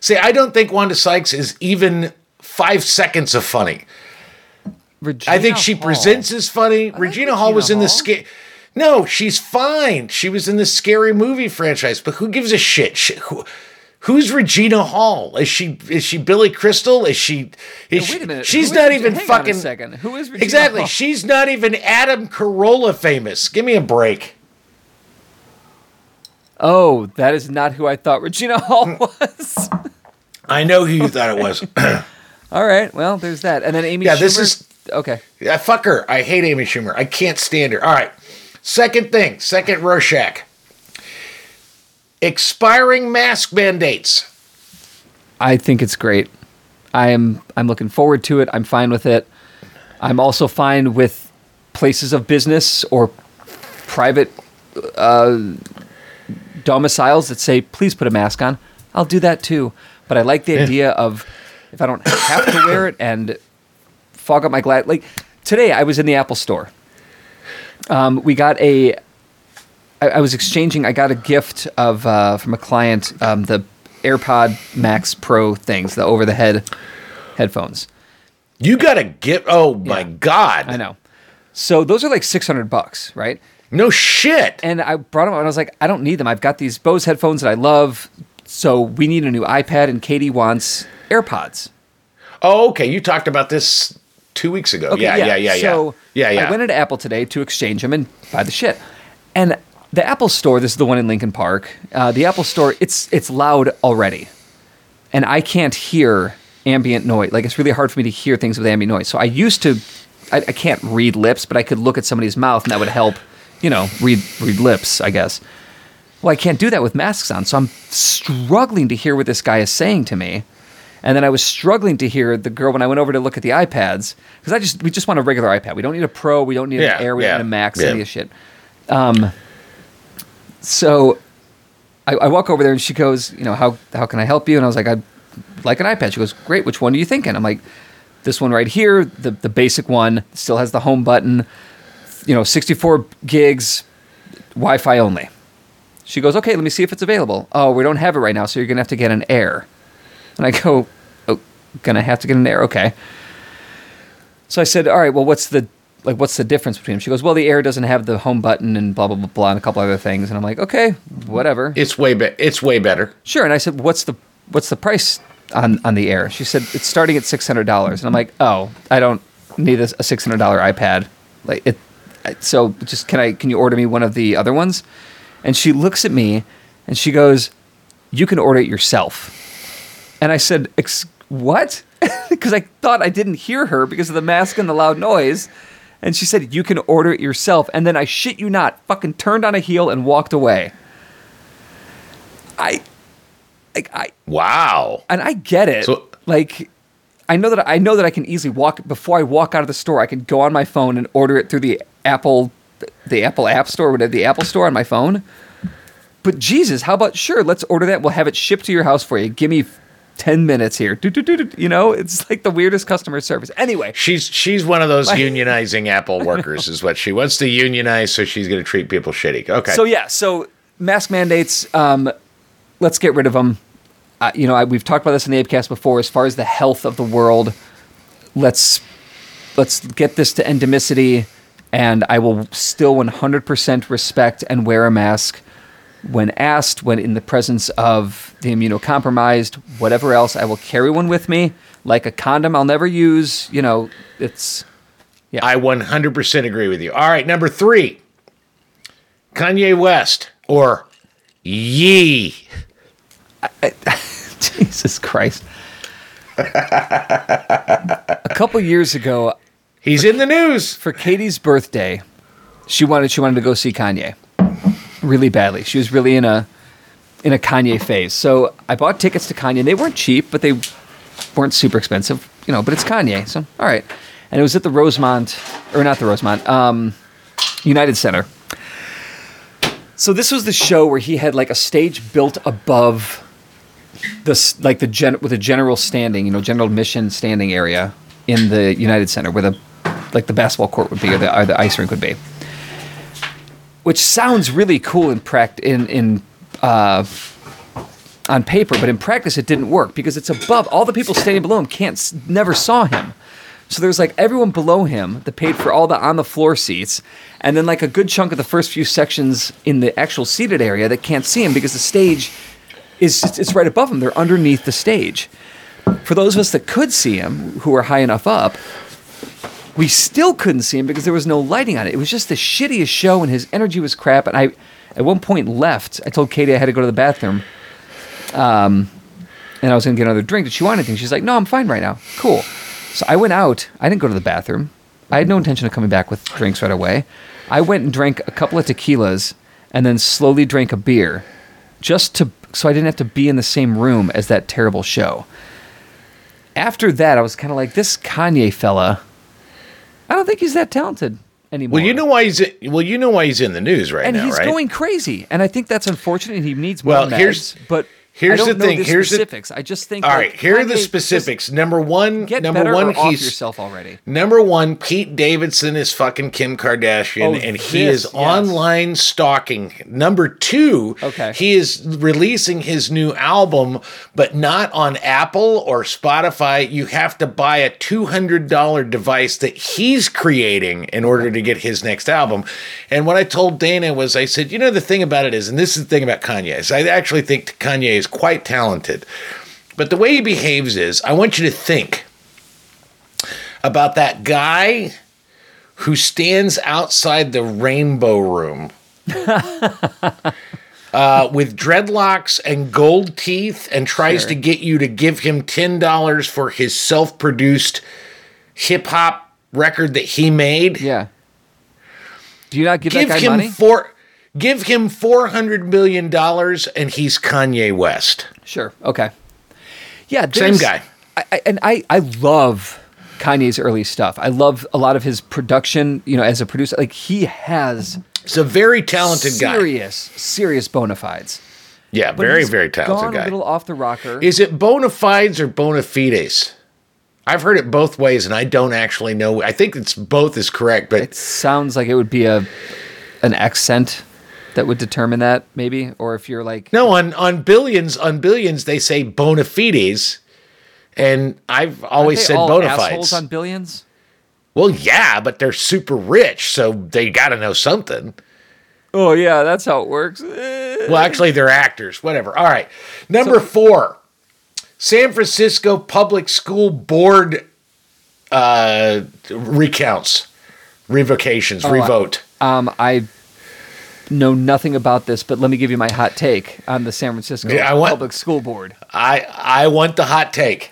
See, I don't think Wanda Sykes is even five seconds of funny. Regina I think she Hall. presents as funny. Regina Hall Regina was in the Hall. scary. No, she's fine. She was in the scary movie franchise, but who gives a shit? She, who, who's Regina Hall? Is she is she Billy Crystal? Is she? Is Wait a minute. She's Who is not Regi- even hang on a fucking. second. Who is Regina exactly? Hall? She's not even Adam Carolla famous. Give me a break. Oh, that is not who I thought Regina [LAUGHS] Hall was. I know who you thought it was. [COUGHS] [CLEARS THROAT] All right. Well, there's that. And then Amy Yeah, this is- Okay. Yeah, fuck her. I hate Amy Schumer. I can't stand her. All right. Second thing, second Rorschach. Expiring mask mandates. I think it's great. I am I'm looking forward to it. I'm fine with it. I'm also fine with places of business or private uh, domiciles that say please put a mask on. I'll do that too. But I like the idea of if I don't have to wear it and fog up my glass. Like today, I was in the Apple store. Um, we got a. I, I was exchanging. I got a gift of uh, from a client um, the AirPod Max Pro things, the over the head headphones. You got to get. Oh my God. I know. So those are like six hundred bucks, right? No shit. And I brought them and I was like, I don't need them. I've got these Bose headphones that I love. So we need a new iPad, and Katie wants AirPods. Oh, okay. You talked about this two weeks ago. yeah, yeah, yeah, yeah. So yeah, yeah. I went into Apple today to exchange them and buy the shit. And the Apple Store, this is the one in Lincoln Park. Uh, the Apple Store, it's it's loud already, and I can't hear ambient noise. Like it's really hard for me to hear things with ambient noise. So I used to, I, I can't read lips, but I could look at somebody's mouth, and that would help. You know, read read lips, I guess. Well, I can't do that with masks on, so I'm struggling to hear what this guy is saying to me. And then I was struggling to hear the girl when I went over to look at the iPads because I just we just want a regular iPad. We don't need a Pro. We don't need Yeah, an Air. We yeah, don't need a Max. yeah. Any of shit. Um, so I, I walk over there and she goes, you know, how how can I help you? And I was like, I'd like an iPad. She goes, great. Which one are you thinking? I'm like, this one right here, the the basic one, still has the home button. You know, 64 gigs, Wi-Fi only. She goes, okay, let me see if it's available. Oh, we don't have it right now, so you're gonna have to get an Air. And I go, oh, gonna have to get an Air, okay. So I said, all right, well, what's the like, what's the difference between them? She goes, well, the Air doesn't have the home button and blah blah blah blah and a couple other things. And I'm like, okay, whatever. it's way be- It's way better. Sure. And I said, what's the what's the price on on the Air? She said it's starting at six hundred dollars. And I'm like, oh, I don't need a, a six hundred dollar iPad. Like it. I- So just can I can you order me one of the other ones? And she looks at me, and she goes, you can order it yourself. And I said, what? [LAUGHS] Because I thought I didn't hear her because of the mask and the loud noise. And she said, you can order it yourself. And then I shit you not, fucking turned on a heel and walked away. I, like, I, Wow. and I get it. So- like, I know that I know that I can easily walk before I walk out of the store. I can go on my phone and order it through the Apple, the Apple App Store, whatever the Apple Store on my phone. But Jesus, how about sure? Let's order that. We'll have it shipped to your house for you. Give me ten minutes here. Do, do, do, do. You know, it's like the weirdest customer service. Anyway, She's she's one of those unionizing Apple workers, is what she wants to unionize, so she's going to treat people shitty. Okay. So yeah, so mask mandates. Um, let's get rid of them. uh, you know, I, we've talked about this in the ApeCast before. As far as the health of the world, let's let's get this to endemicity, and I will still 100% respect and wear a mask when asked, when in the presence of the immunocompromised, whatever else. I will carry one with me, like a condom. I'll never use. You know, it's Yeah. I 100% agree with you. All right, number three Kanye West or Yee. [LAUGHS] Jesus Christ. a couple years ago, He's in the news. for Katie's birthday, she wanted she wanted to go see Kanye really badly. She was really in a in a Kanye phase. So I bought tickets to Kanye. They weren't cheap, but they weren't super expensive, you know. But it's Kanye, so all right. And it was at the Rosemont, or not the Rosemont, um, United Center. So this was the show where he had like a stage built above this, like the gen with a general standing, you know, general admission standing area in the United Center where the like the basketball court would be or the, or the ice rink would be. Which sounds really cool in pract in in uh, on paper, but in practice it didn't work because it's above. All the people standing below him can't never saw him. So there's like everyone below him that paid for all the on the floor seats, and then like a good chunk of the first few sections in the actual seated area that can't see him because the stage is it's right above him. They're underneath the stage. For those of us that could see him, who are high enough up, we still couldn't see him because there was no lighting on it. It was just the shittiest show, and his energy was crap. And I, at one point, left. I told Katie I had to go to the bathroom, um, and I was going to get another drink. Did she want anything? She's like, "No, I'm fine right now. Cool." So I went out. I didn't go to the bathroom. I had no intention of coming back with drinks right away. I went and drank a couple of tequilas, and then slowly drank a beer, just to so I didn't have to be in the same room as that terrible show. After that, I was kind of like, this Kanye fella. I don't think he's that talented anymore. Well, you know why he's in, well, you know why he's in the news right now. and now, he's right? going crazy, and I think that's unfortunate. and He needs more Well, meds, here's- but here's the thing, The here's the- specifics. I just think. All like, right, here are the specifics. Number one, Get number better one, or off he's yourself already. Number one, Pete Davidson is fucking Kim Kardashian, Oh, and he is yes. online stalking. Number two, Okay. he is releasing his new album, but not on Apple or Spotify. You have to buy a two hundred dollar device that he's creating in order to get his next album. And what I told Dana was, I said, you know, the thing about it is, and this is the thing about Kanye, is I actually think Kanye is quite talented. But the way he behaves is, I want you to think about that guy who stands outside the rainbow room [LAUGHS] uh, with dreadlocks and gold teeth and tries Sure. to get you to give him $10 for his self produced hip hop record that he made. Yeah. Do you not give, Give that guy him money? four. Give him four hundred million dollars, and he's Kanye West. Sure. Okay. Yeah. Same guy. I, I, and I, I love Kanye's early stuff. I love a lot of his production. You know, as a producer, like he has He's a very talented guy. serious, serious bona fides. Yeah, But very, very talented gone guy. A little off the rocker. Is it bona fides or bona fides? I've heard it both ways, and I don't actually know. I think it's both is correct, but it sounds like it would be a an accent that would determine that, maybe, or if you're like no. On on billions, on billions, they say bona fides, and I've always they said all bona fides. on billions. well, yeah, but they're super rich, so they got to know something. Oh yeah, that's how it works. Eh. Well, actually, they're actors. Whatever. All right. Number four, San Francisco Public School Board uh, recounts, revocations, revote. Um, I know nothing about this, but let me give you my hot take on the San Francisco Yeah, I want- Public School Board. I I want the hot take.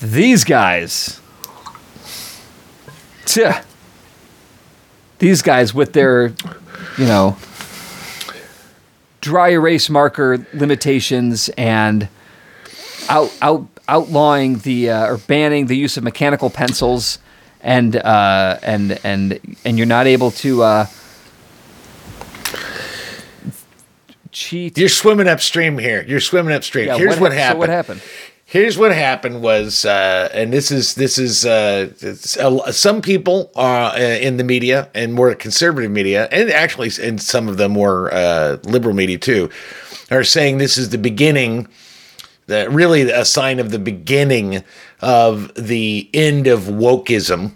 These guys, Tch. these guys with their, you know, dry erase marker limitations and out out outlawing the uh, or banning the use of mechanical pencils and uh, and and and you're not able to uh, cheat. You're swimming upstream here. You're swimming upstream. Yeah, Here's what, hap- happened. So what happened? Here's what happened was, uh, and this is this is uh, uh, some people uh, in the media and more conservative media, and actually in some of the more uh, liberal media too, are saying this is the beginning, that really a sign of the beginning of the end of wokeism.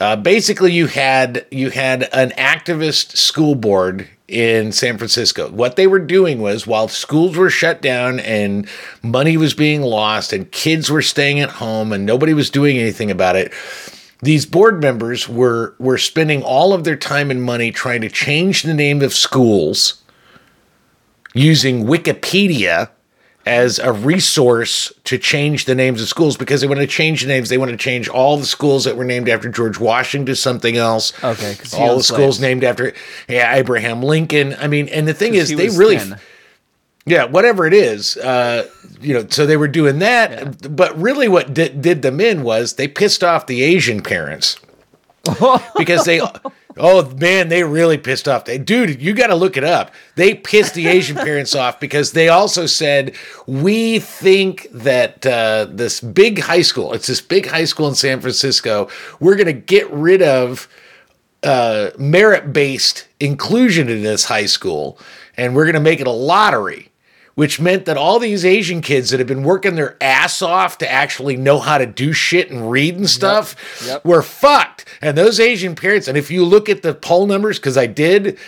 Uh, basically, you had you had an activist school board in San Francisco. What they were doing was while schools were shut down and money was being lost and kids were staying at home and nobody was doing anything about it, these board members were were spending all of their time and money trying to change the name of schools using Wikipedia as a resource to change the names of schools because they want to change the names. They want to change all the schools that were named after George Washington to something else. Okay, all the schools named after yeah, Abraham Lincoln. I mean, and the thing is, they really. thin. Yeah, whatever it is, uh, you know. So they were doing that, but really, what did, did them in was they pissed off the Asian parents [LAUGHS] because they. Oh man, they really pissed off. They, dude, you got to look it up. They pissed the Asian [LAUGHS] parents off because they also said we think that uh, this big high school, it's this big high school in San Francisco, we're going to get rid of uh, merit based inclusion in this high school, and we're going to make it a lottery, which meant that all these Asian kids that had been working their ass off to actually know how to do shit and read and stuff Yep. were fucked. And those Asian parents, and if you look at the poll numbers, because I did,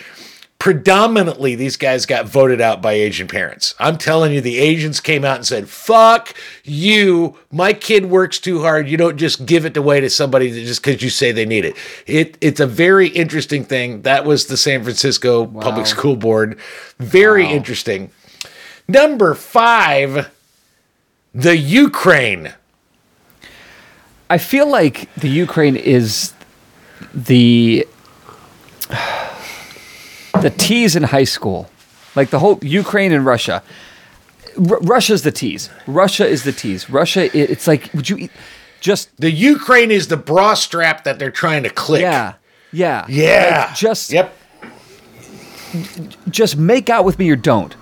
predominantly these guys got voted out by Asian parents. I'm telling you, the Asians came out and said, fuck you. My kid works too hard. You don't just give it away to somebody just because you say they need it. it. It's a very interesting thing. That was the San Francisco Public School Board. Very interesting. Number five, the Ukraine. I feel like the Ukraine is the the tease in high school, like the whole Ukraine and Russia. R- Russia's the tease. Russia is the tease. Russia, it's like would you eat, just The Ukraine is the bra strap that they're trying to click. yeah, yeah, Yeah. Like, just Yep. just make out with me or don't.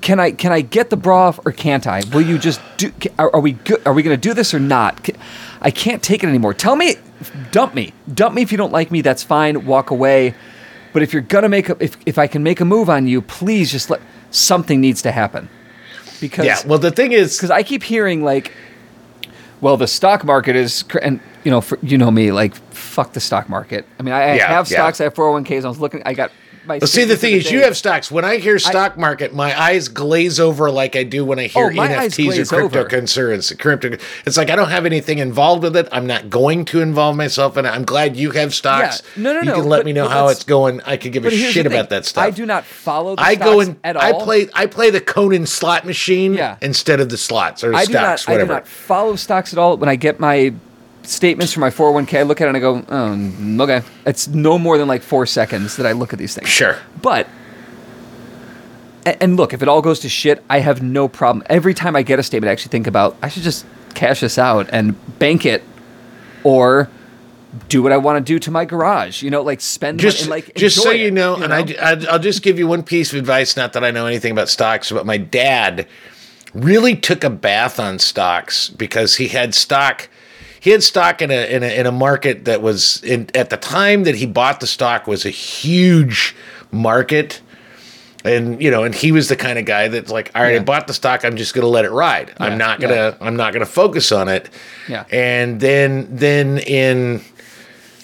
Can I can I get the bra off or can't I? Will you just do? Are, are we good? Are we going to do this or not? I can't take it anymore. Tell me, dump me, dump me if you don't like me. That's fine. Walk away. But if you're gonna make a, if if I can make a move on you, please just let something needs to happen. Because Yeah. Well, the thing is, because I keep hearing like, well, the stock market is, and you know, for, you know me, like, fuck the stock market. I mean, I, I Yeah, have yeah. stocks, I have 401ks. I was looking, I got my. Well, see, the thing of is, you have stocks. When I hear stock market, my eyes glaze over like I do when I hear Oh, NFTs or cryptocurrency. Crypto, it's like I don't have anything involved with it. I'm not going to involve myself in it. I'm glad you have stocks. Yeah. No, no, you no, can let but- me know how it's going. I could give a shit about that stuff. I do not follow the I stocks go and at I play. I play the Conan slot machine Yeah. instead of the slots or the I do stocks, not. I do not follow stocks at all. When I get my statements from my 401k, I look at it and I go, oh, okay. It's no more than like four seconds that I look at these things. Sure. But, and look, if it all goes to shit, I have no problem. Every time I get a statement, I actually think about, I should just cash this out and bank it or do what I want to do to my garage. You know, like spend just and like just so you it, know, and I I'll just give you one piece of advice. Not that I know anything about stocks, but my dad really took a bath on stocks because he had stock. He had stock in a in a, in a market that was in at the time that he bought the stock was a huge market. And you know, and he was the kind of guy that's like, all right, I bought the stock. I'm just going to let it ride. Yeah, I'm not gonna. yeah. I'm not gonna focus on it. Yeah. And then then in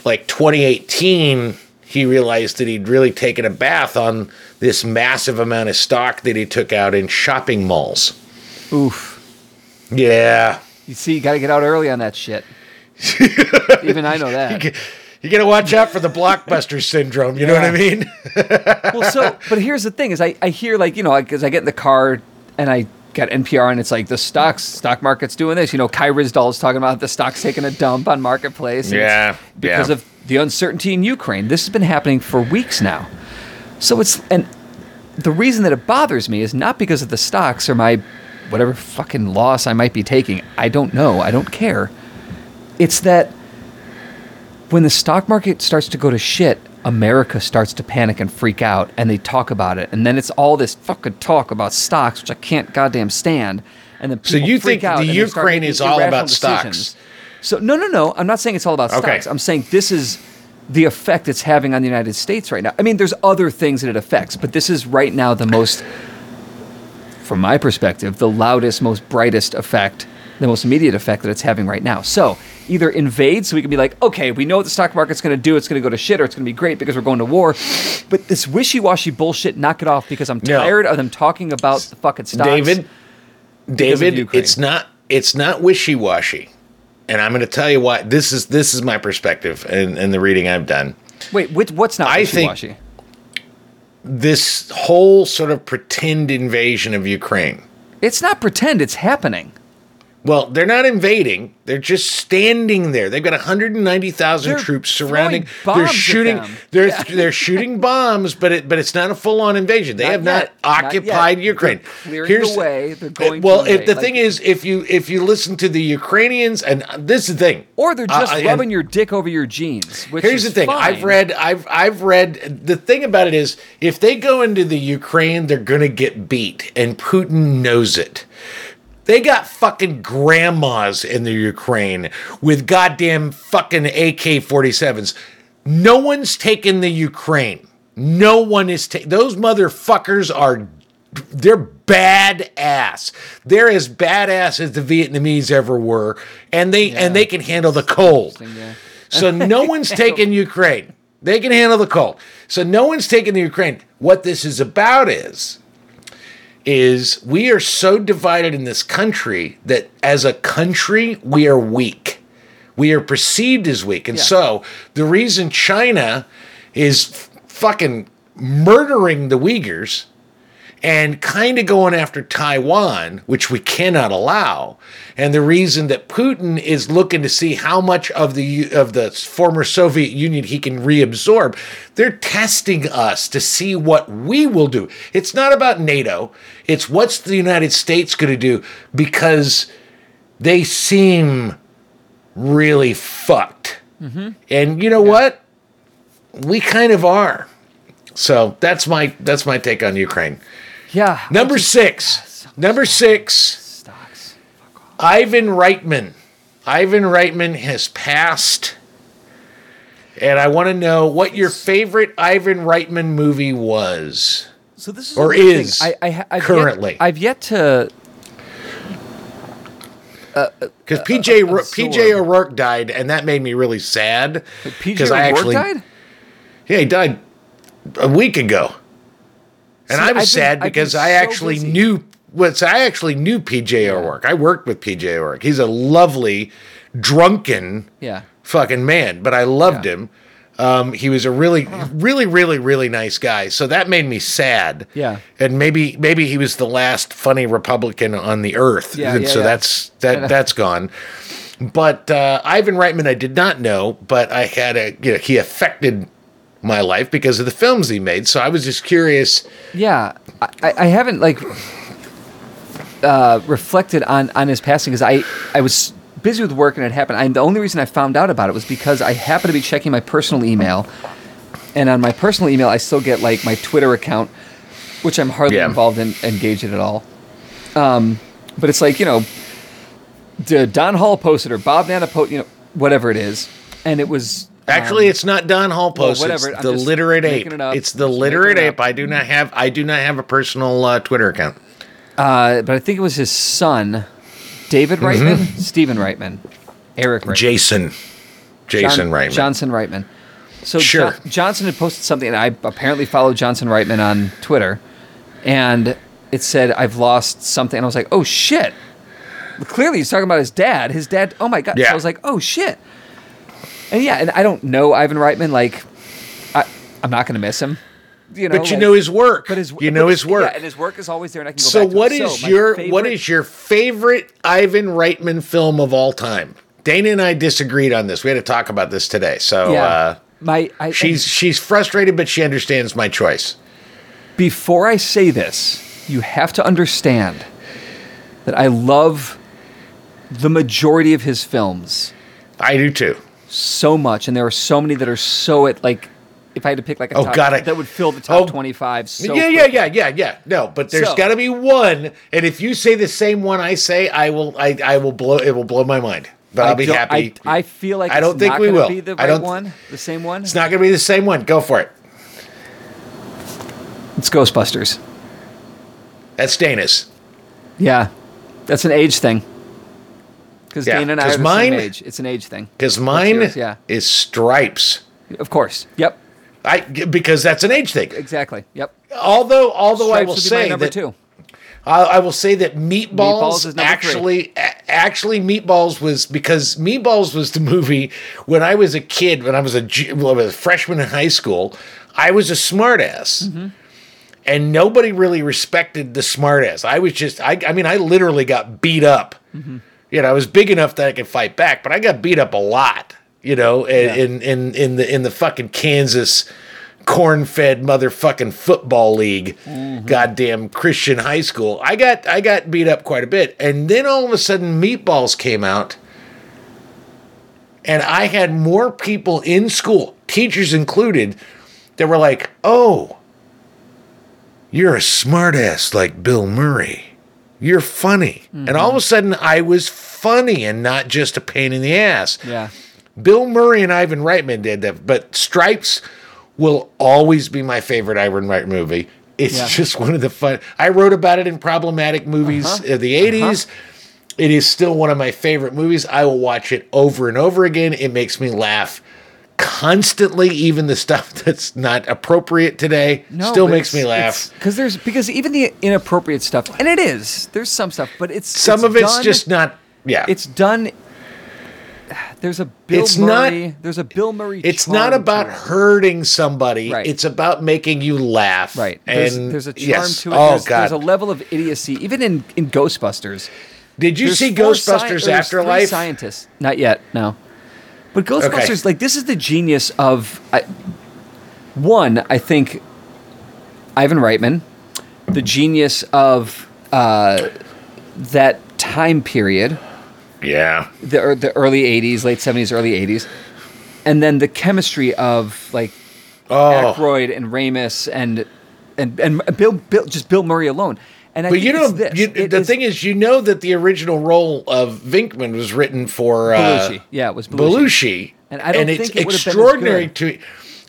like 2018, he realized that he'd really taken a bath on this massive amount of stock that he took out in shopping malls. Oof. Yeah. You see, you got to get out early on that shit. [LAUGHS] Even I know that. You got to watch out for the blockbuster syndrome. You know what I mean? [LAUGHS] well, so, but here's the thing: is I, I hear like you know, because I get in the car and I got NPR and it's like the stocks, stock market's doing this. You know, Kai Ryssdal is talking about the stocks taking a dump on marketplace. Yeah, because yeah. of the uncertainty in Ukraine. This has been happening for weeks now. So it's and the reason that it bothers me is not because of the stocks or my whatever fucking loss I might be taking. I don't know. I don't care. It's that when the stock market starts to go to shit, America starts to panic and freak out and they talk about it. And then it's all this fucking talk about stocks, which I can't goddamn stand. And then So you freak think out the and they start Ukraine making is all irrational about stocks? decisions. So no, no, no. I'm not saying it's all about Okay. stocks. I'm saying this is the effect it's having on the United States right now. I mean, there's other things that it affects, but this is right now the most, from my perspective, the loudest, most brightest effect, the most immediate effect that it's having right now. So either invade, so we can be like, okay, we know what the stock market's going to do. It's going to go to shit, or it's going to be great because we're going to war. But this wishy-washy bullshit, knock it off because I'm No. tired of them talking about the fucking stocks. David, David, it's not it's not wishy washy, and I'm going to tell you why. This is this is my perspective and, and the reading I've done. Wait, what's not wishy-washy? This whole sort of pretend invasion of Ukraine. It's not pretend. It's happening. Well, they're not invading. They're just standing there. They've got 190,000 troops surrounding. They're shooting. They're Yeah. they're shooting [LAUGHS] bombs, but it but it's not a full on invasion. They Not have yet. not Not occupied yet. Ukraine. They're clearing the way. They're going to well. if the Like- thing is, if you if you listen to the Ukrainians, and this is the thing, Or they're just Uh, rubbing your dick over your jeans. Which Here's the thing. fine. I've read. I've I've read. The thing about it is, if they go into the Ukraine, they're gonna get beat, and Putin knows it. They got fucking grandmas in the Ukraine with goddamn fucking AK 47s. No one's taken the Ukraine. No one is taking. Those motherfuckers are. They're badass. They're as badass as the Vietnamese ever were, and they and they can handle the cold. yeah. So no [LAUGHS] one's taking Ukraine. They can handle the cold. So no one's taking the Ukraine. What this is about is is we are so divided in this country that as a country we are weak. We are perceived as weak. And Yeah. so the reason China is fucking murdering the Uyghurs and kind of going after Taiwan, which we cannot allow, and the reason that Putin is looking to see how much of the of the former Soviet Union he can reabsorb, they're testing us to see what we will do. It's not about NATO; it's what's the United States going to do because they seem really fucked. Mm-hmm. And you know what? We kind of are. So that's my that's my take on Ukraine. Yeah. Number six. Number six. Stocks. Ivan Reitman. Ivan Reitman has passed. And I want to know what your favorite Ivan Reitman movie was. So this is Or a weird thing. is I, I, I've currently. Yet, I've yet to. Uh, because uh, PJ uh, Ro- absorb. PJ O'Rourke died, and that made me really sad. PJ O'Rourke actually- died. Yeah, he died a week ago. And See, I I've was sad been because I actually knew what's I actually knew PJ O'Rourke. I worked with PJ O'Rourke. He's a lovely, drunken Yeah. fucking man, but I loved Yeah. him. Um, he was a really, really, really, really nice guy. So that made me sad. Yeah. And maybe, maybe he was the last funny Republican on the earth. Yeah, and yeah, so yeah. that's that. [LAUGHS] That's gone. But uh, Ivan Reitman, I did not know, but I had a, you know, he affected my life because of the films he made. So I was just curious. Yeah, I, I haven't like uh, reflected on on his passing because I I was busy with work and it happened. I, the only reason I found out about it was because I happened to be checking my personal email, and on my personal email I still get like my Twitter account, which I'm hardly Yeah. involved in, engaged in at all. Um, but it's like you know, Don Hall posted or Bob Nana posted, you know, whatever it is, and it was. Actually, um, it's not Don Hall well, Post. whatever, It's the literate ape. it It's the literate it ape. I do not have. I do not have a personal uh, Twitter account. Uh, but I think it was his son, David Mm-hmm. Reitman, Stephen Reitman, Eric Reitman, Jason. Jason John- Reitman. Johnson Reitman. So Sure. Jo- Johnson had posted something, and I apparently followed Johnson Reitman on Twitter, and it said I've lost something, and I was like, oh shit. Clearly, he's talking about his dad. His dad. Oh my god. So Yeah. I was like, oh shit. And yeah, and I don't know Ivan Reitman. Like, I, I'm not going to miss him. You know, but you like- know his work. But his you know his work. Yeah, and his work is always there, and I can go so back to what is your what favorite- is your favorite Ivan Reitman film of all time? Dana and I disagreed on this. We had to talk about this today. So Yeah. uh, my I, she's she's frustrated, but she understands my choice. before I say this, you have to understand that I love the majority of his films I do too. So much, and there are so many that are so at like. If I had to pick like a Oh, top, God, I- that would fill the top Oh, twenty-five. So yeah, yeah, yeah, yeah, yeah. No, but there's So- got to be one, and if you say the same one I say, I will, I, I will blow. It will blow my mind. but I'll be happy. I, I feel like I don't it's think not we will. Be the I don't- one, the same one. it's not going to be the same one. Go for it. It's Ghostbusters. That's Dana's. Yeah, that's an age thing. Because Yeah, Dana and I are the mine- same age. It's an age thing. Because mine yours? Yeah. is Stripes. Of course. Yep. I because that's an age thing. Exactly. Yep. Although, although I will would be my say number that two. I, I will say that Meatballs, Meatballs is actually a- actually Meatballs was because Meatballs was the movie when I was a kid when I was a, well, I was a freshman in high school. I was a smartass. Mm-hmm. And nobody really respected the smartass. I was just, I, I mean, I literally got beat up. Mm-hmm. You know, I was big enough that I could fight back, but I got beat up a lot. You know, in in in the in the fucking Kansas corn-fed motherfucking football league, mm-hmm. goddamn Christian high school. I got I got beat up quite a bit, and then all of a sudden, Meatballs came out, and I had more people in school, teachers included, that were like, "Oh, you're a smartass like Bill Murray. You're funny," and all of a sudden, I was funny and not just a pain in the ass. Yeah. Bill Murray and Ivan Reitman did that, but Stripes will always be my favorite Ivan Reitman movie. It's Yeah. just one of the fun. I wrote about it in problematic movies Uh-huh. of the 80s. It is still one of my favorite movies. I will watch it over and over again. It makes me laugh constantly, even the stuff [LAUGHS] that's not appropriate today still makes me laugh. Because there's because even the inappropriate stuff, and it is. There's some stuff, but it's Some it's of it's done- just not. Yeah, It's done. There's a Bill It's not- there's a Bill Murray. It's not about hurting somebody. Right. It's about making you laugh. Right. There's, And there's a charm yes. to it. Oh there's, God! There's a level of idiocy, even in, in Ghostbusters. Did you There's see sci- Ghostbusters three Afterlife? Scientists. Not yet. No. But Ghostbusters, like this is the genius of I, one. I think Ivan Reitman, the genius of uh, that time period, Yeah. the the early '80s, late '70s, early '80s, and then the chemistry of like Oh. Aykroyd and Ramis and and and Bill, Bill just Bill Murray alone. And I But you know, it's you, the is thing is, you know that the original role of Venkman was written for uh, Belushi. Yeah, it was Belushi. Belushi. And I don't it's think it would been as extraordinary to.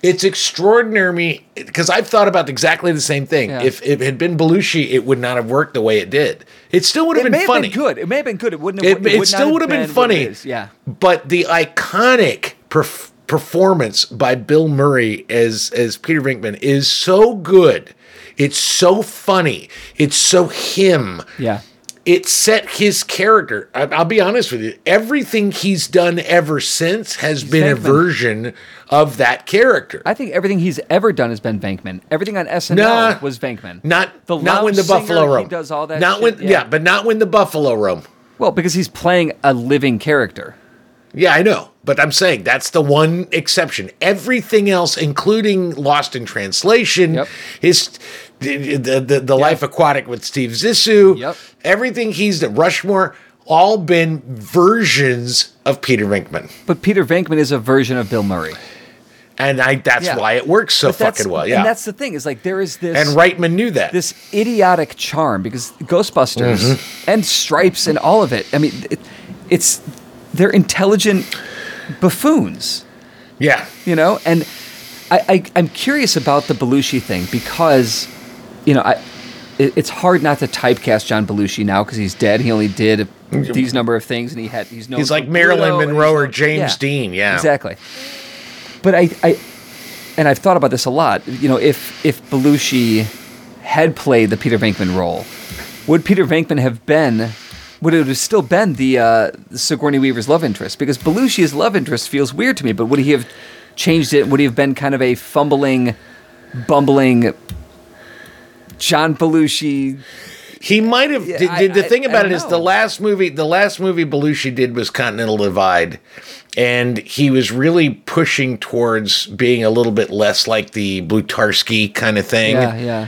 It's extraordinary because I've thought about exactly the same thing. Yeah. If it had been Belushi, it would not have worked the way it did. It still would have It been funny. have been good. It may have been good. It wouldn't have. It, would it not still would have been it funny. Yeah. But the iconic perf- performance by Bill Murray as as Peter Venkman is so good. It's so funny. It's so him. Yeah. It set his character. I, I'll be honest with you. Everything he's done ever since has been a version of that character. I think everything he's ever done has been Venkman. Everything on SNL Nah. was Venkman. not the not when the singer, Buffalo Roam. He does all that. Not shit, when yeah. but not when the Buffalo Roam. well, because he's playing a living character. Yeah, I know. But I'm saying that's the one exception. Everything else, including Lost in Translation, Yep. his the the, the, the Life Aquatic with Steve Zissou, Yep. everything he's done, Rushmore, all been versions of Peter Venkman. But Peter Venkman is a version of Bill Murray. And I that's Yeah. why it works so fucking well. Yeah. And that's the thing is like there is this and Reitman knew that. this idiotic charm because Ghostbusters Mm-hmm. and Stripes and all of it. I mean, it, it's they're intelligent buffoons. yeah. you know and I, I i'm curious about the belushi thing because you know i it, it's hard not to typecast john belushi now because he's dead he only did these mm-hmm. number of things and he had he's known He's like Marilyn Monroe or James Dean, yeah. exactly but i i and i've thought about this a lot you know if if belushi had played the peter venkman role would peter venkman have been would it have still been the uh, Sigourney Weaver's love interest? Because Belushi's love interest feels weird to me. But would he have changed it? Would he have been kind of a fumbling, bumbling John Belushi? He might have. Yeah, the, I- the I- thing about it is, the last movie, the last movie Belushi did was Continental Divide, and he was really pushing towards being a little bit less like the Blutarsky kind of thing. Yeah, yeah.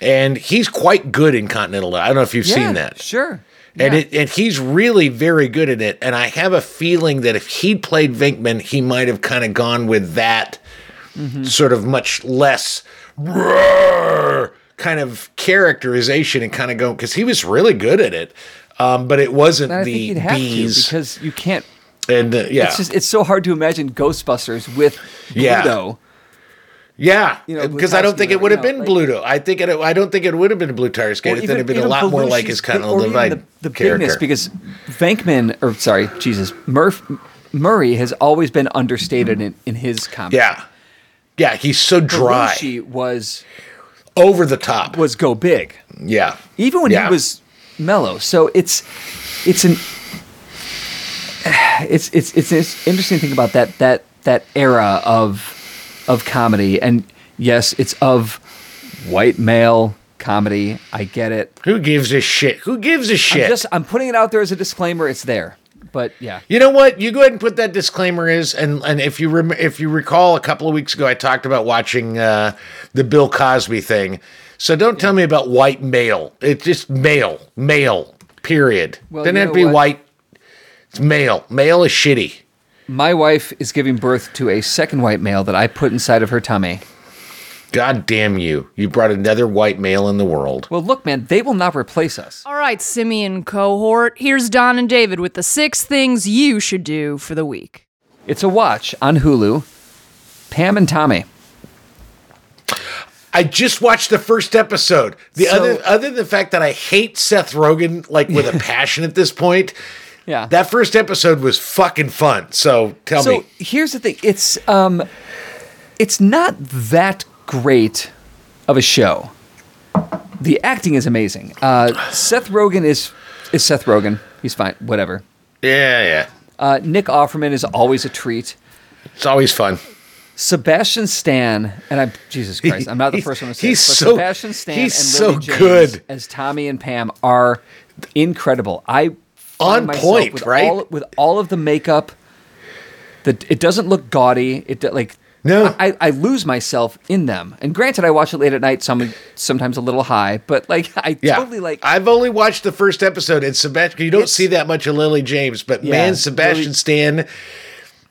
And he's quite good in Continental. I don't know if you've yeah, seen that. Sure. And it, and he's really very good at it. And I have a feeling that if he'd played Venkman, he might have kind of gone with that Mm-hmm. sort of much less kind of characterization and kind of go because he was really good at it. Um, but it wasn't And I the think you'd have bees. to because you can't And uh, yeah, It's just it's so hard to imagine Ghostbusters with Yeah. Yeah, you know, because I don't think it would have you been like- Bluto. I think it. I don't think it would have been a Blutarsky. Or It would have been a lot more like his kind of Levine the, the character. bigness because Venkman or sorry Jesus Murph Murray has always been understated in, in his comedy. yeah, yeah, he's so dry, Belushi was over the top. was go big yeah, even when Yeah. he was mellow. So it's it's an [SIGHS] it's it's it's an interesting thing about that that that era of of comedy and yes it's of white male comedy i get it Who gives a shit? Who gives a shit? I'm just i'm putting it out there as a disclaimer it's there but yeah You know what? You go ahead and put that disclaimer is, and and if you rem- if you recall, a couple of weeks ago, I talked about watching uh, the Bill Cosby thing. So don't tell me about white male. It's just male, male. Period. Well, Doesn't have to be what? white. It's male. Male is shitty. My wife is giving birth to a second white male that i put inside of her tummy God damn you! You brought another white male in the world. well look man they will not replace us All right, Simian cohort, here's Don and David with the six things you should do for the week. it's a watch on hulu pam and tommy I just watched the first episode. The So- other other than the fact that I hate Seth Rogen like with a [LAUGHS] passion at this point. Yeah That first episode was fucking fun. So tell so me. So here's the thing it's um it's not that great of a show the acting is amazing uh seth rogen is is seth rogen he's fine whatever Yeah, yeah. uh nick offerman is always a treat It's always fun. sebastian stan and i'm jesus christ i'm not the first one to say he's this, but so- sebastian stan he's and Lily so James good. as tommy and pam are incredible i On point, with right? all, with all of the makeup the, it doesn't look gaudy. It like No. I, I lose myself in them. And granted, I watch it late at night, some sometimes a little high, but like [LAUGHS] I Yeah. totally like. I've only watched the first episode. And Sebastian, you don't see that much of Lily James, but Yeah, man, Sebastian Lily- Stan.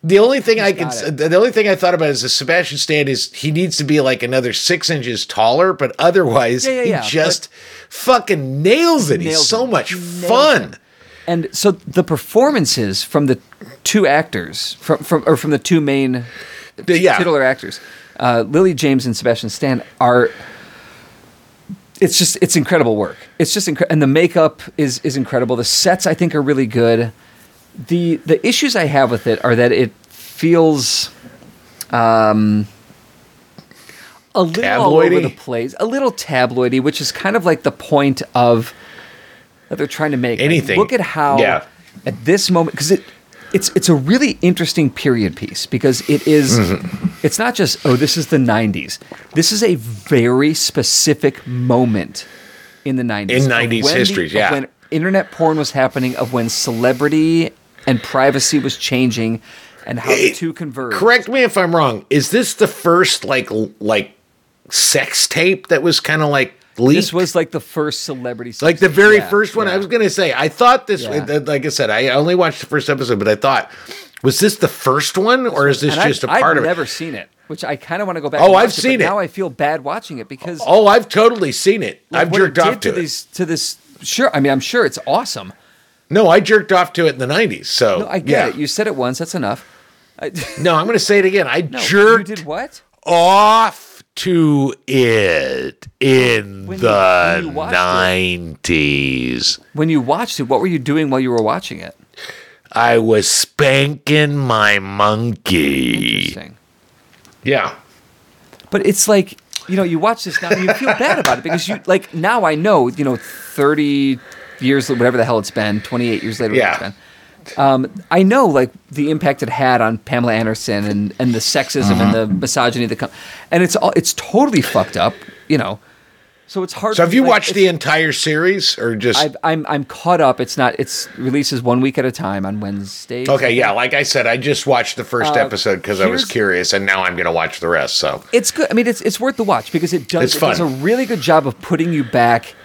The only thing I it. the only thing I thought about is the Sebastian Stan is he needs to be like another six inches taller, but otherwise Yeah, yeah, he just fucking nails it. He's so it. much Nails fun. it. And so the performances from the two actors from from or from the two main yeah, titular actors, uh, Lily James and Sebastian Stan are. It's just it's incredible work. It's just incredible, and the makeup is is incredible. The sets I think are really good. the The issues I have with it are that it feels, um, a little all over the place, a little tabloidy, which is kind of like the point of that they're trying to make. Like, Anything. look at how Yeah. at this moment because it it's it's a really interesting period piece because it is- Mm-hmm. it's not just oh this is the 90s this is a very specific moment in the 90s In of 90s when the- history, of yeah. when internet porn was happening of when celebrity and privacy was changing and how the Hey, two converged Correct me if I'm wrong. Is this the first like like sex tape that was kind of like leaked? this was like the first celebrity like the very Yeah, first one. I was gonna say. I thought this. Yeah. Like I said, I only watched the first episode, but I thought, was this the first one, or is this And just I've, a part of? I've never seen it which I kind of want to go back Oh, I've seen but it. now I feel bad watching it because Oh, I've totally seen it. like, I've jerked it off to, to it. these to this sure I mean I'm sure it's awesome No, I jerked off to it in the '90s. So No, I get yeah. it. You said it once. That's enough. I, no, I'm gonna say it again. I no, jerked You did what? off to it in When you- the when you watched it. '90s. When you watched it, what were you doing while you were watching it? I was spanking my monkey. Interesting. Yeah. But it's like you know, you watch this now and you feel bad about it because you like now I know you know thirty years whatever the hell it's been, twenty eight years later. Yeah. Um, I know like the impact it had on Pamela Anderson and, and the sexism and the Mm-hmm. misogyny that come, and it's all it's totally fucked up, you know. So it's hard. So have you like, watched the entire series or just I've, I'm I'm caught up. It's not. It's releases one week at a time on Wednesdays. Okay, yeah, like I said, I just watched the first Uh, episode because I was curious, and now I'm going to watch the rest. So It's good. I mean, it's it's worth the watch because it does It's it does a really good job of putting you back.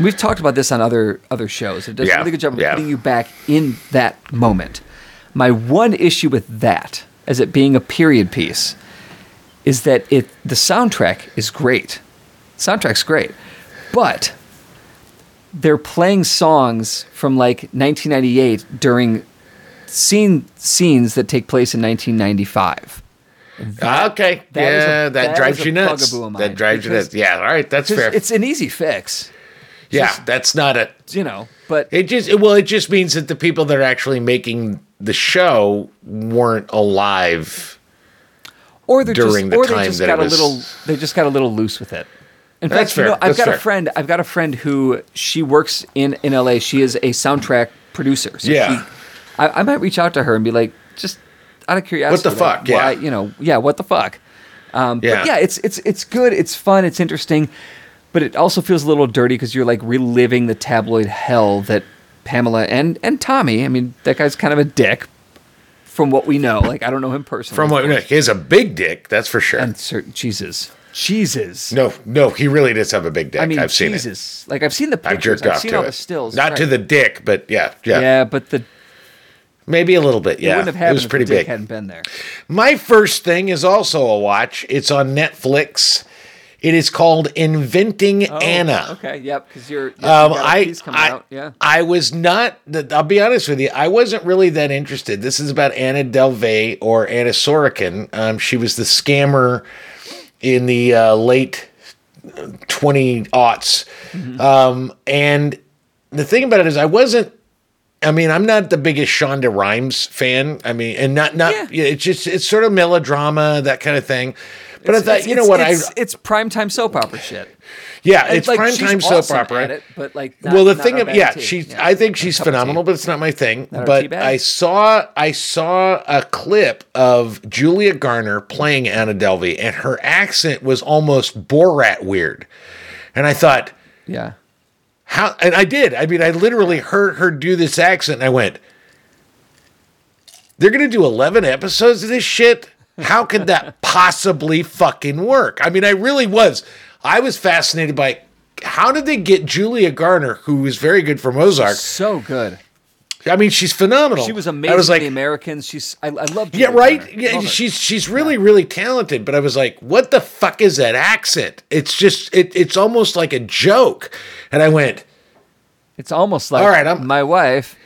We've talked about this on other other shows. It does a Yeah, really good job of yeah. putting you back in that moment. My one issue with that, as it being a period piece, is that it the soundtrack is great. Soundtrack's great, but they're playing songs from like 1998 during seen scenes that take place in 1995. okay, that is a- yeah, that, that drives you nuts. bugaboo of mine, That drives you nuts. Yeah, all right, that's fair. It's an easy fix, yeah, that's not a. you know. But It just well, it just means that the people that are actually making the show weren't alive. or they're during just, the or they just that got it a little they just got a little loose with it. In That's fact, you know, I've That's got fair. a friend. I've got a friend who she works in in LA. She is a soundtrack producer. So Yeah. she, I, I might reach out to her and be like, just out of curiosity, What the like, fuck? Yeah. why- you know, yeah, what the fuck? Um, Yeah. But yeah, it's it's it's good. It's fun. It's interesting, but it also feels a little dirty because you're like reliving the tabloid hell that Pamela and and Tommy. I mean, that guy's kind of a dick. From what we know, like I don't know him personally. From what we he has a big dick, that's for sure. and certain Jesus, Jesus. no, no, he really does have a big dick. I mean, I've seen it. Like I've seen the I've jerked I've off seen to all it. the stills. Not to the dick, but yeah, yeah, Yeah, but the maybe a little bit. Yeah, it wouldn't have happened was if pretty big. hadn't been there. My first thing is also a watch. It's on Netflix. It is called Inventing Anna. Oh, Okay, yep. Because you're. Yep, Um, you got a I, I, out. Yeah. I was not. I'll be honest with you. I wasn't really that interested. This is about Anna Delvey or Anna Sorokin. Um, she was the scammer in the uh, late twenty aughts, Mm-hmm. um, and the thing about it is, I wasn't. I mean, I'm not the biggest Shonda Rhimes fan. I mean, and not not. Yeah, It's just it's sort of melodrama that kind of thing. But I It's- thought, it's- you know what? It's, I it's primetime soap opera shit. yeah, And, it's like, prime she's time soap awesome opera. it, but like. not- well, the thing of yeah, tea. she's. Yeah. I think she's Cup of tea. phenomenal, but it's not my thing. Not But? I saw I saw a clip of Julia Garner playing Anna Delvey, and her accent was almost Borat weird, and I thought, Yeah. how? And I did. I mean, I literally heard her do this accent, and I went, "They're gonna do eleven episodes of this shit." How could that possibly fucking work? I mean, I really was. I was fascinated by how did they get Julia Garner, who is very good for Mozart. So good. I mean, she's phenomenal. She was amazing. I was like, the Americans. She's. I, I love. yeah, right. Garner. Yeah, she's she's really really talented. But I was like, what the fuck is that accent? It's just it, it's almost like a joke. And I went, It's almost like. All right, I'm- my wife.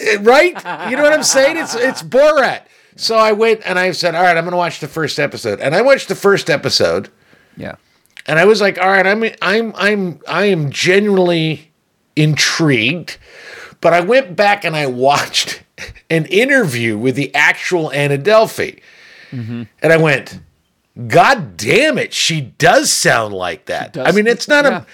eh, right? You know what I'm saying? It's it's Borat. So I went and I said, all right, I'm going to watch the first episode. And I watched the first episode. Yeah. and I was like, all right, I'm I'm I'm I am genuinely intrigued. But I went back and I watched [LAUGHS] an interview with the actual Anna Delvey. Mm-hmm. And I went, God damn it, she does sound like that. I mean, it's not Yeah. a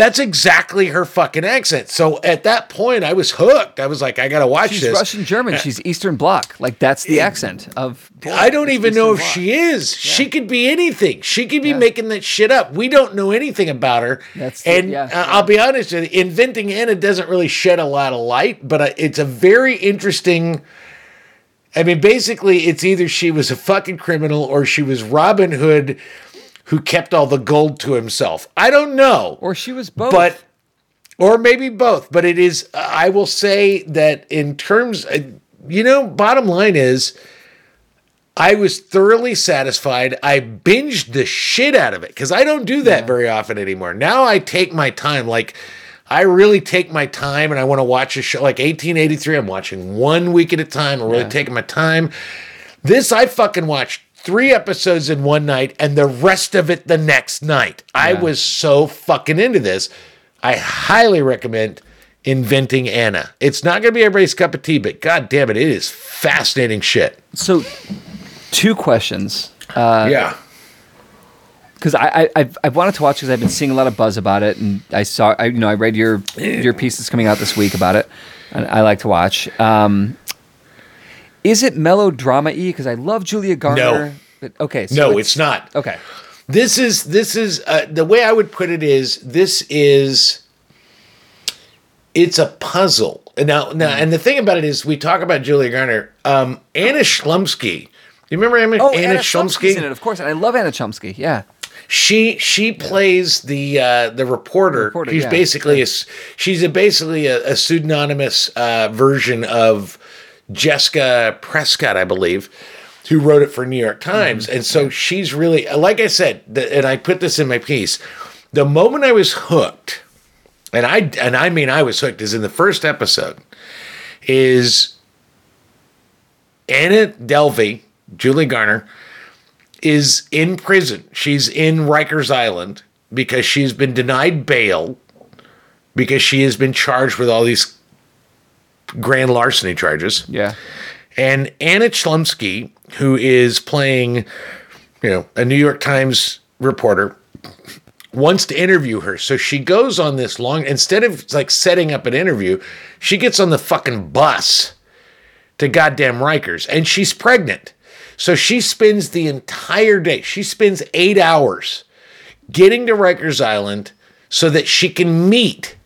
that's exactly her fucking accent. So at that point, I was hooked. I was like, I gotta watch She's this. Russian German. She's Eastern Bloc. Like that's the accent of. I don't even Eastern know if Bloc. she is. She could be anything. She could be Yeah. making that shit up. We don't know anything about her. That's the- and yeah, uh, yeah. I'll be honest with you, inventing Anna doesn't really shed a lot of light, but uh, it's a very interesting. I mean, basically, it's either she was a fucking criminal or she was Robin Hood, who kept all the gold to himself. I don't know Or she was both. but or maybe both but it is i will say that in terms uh, you know bottom line is i was thoroughly satisfied i binged the shit out of it because i don't do that very often anymore now i take my time like i really take my time and i want to watch a show like 1883 i'm watching one week at a time i'm really Yeah. taking my time this i fucking watched three episodes in one night and the rest of it the next night. I was so fucking into this. I highly recommend inventing anna. It's not going to be everybody's cup of tea but god damn it it is fascinating shit. So, two questions. Uh, yeah. because I, I I've, I've wanted to watch because I've been seeing a lot of buzz about it, and I saw I you know I read your your piece that's coming out this week about it, and I like to watch. Um, is it melodrama y? Because I love Julia Garner. But, okay, so no it's, not Okay, this is this is uh, the way i would put it is this is it's a puzzle And now now and the thing about it is we talk about julia garner um anna schlumsky you remember anna, oh anna, Anna schlumsky in it, of course, and I love Anna Chomsky. Yeah, she she plays the uh, the reporter. Reporter, she's yeah. basically a she's a basically a, a pseudonymous uh, version of Jessica Prescott, I believe, who wrote it for New York Times. Mm-hmm. And so she's really like I said, the, and I put this in my piece. The moment I was hooked, and I and I mean I was hooked, is in the first episode. is Anna Delvey, Julie Garner, is in prison. She's in Rikers Island because she's been denied bail because she has been charged with all these grand larceny charges. Yeah. And Anna Chlumsky, who is playing, you know, a New York Times reporter, wants to interview her. So she goes on this long, instead of like setting up an interview, she gets on the fucking bus to goddamn Rikers and she's pregnant. So she spends the entire day, she spends eight hours getting to Rikers Island so that she can meet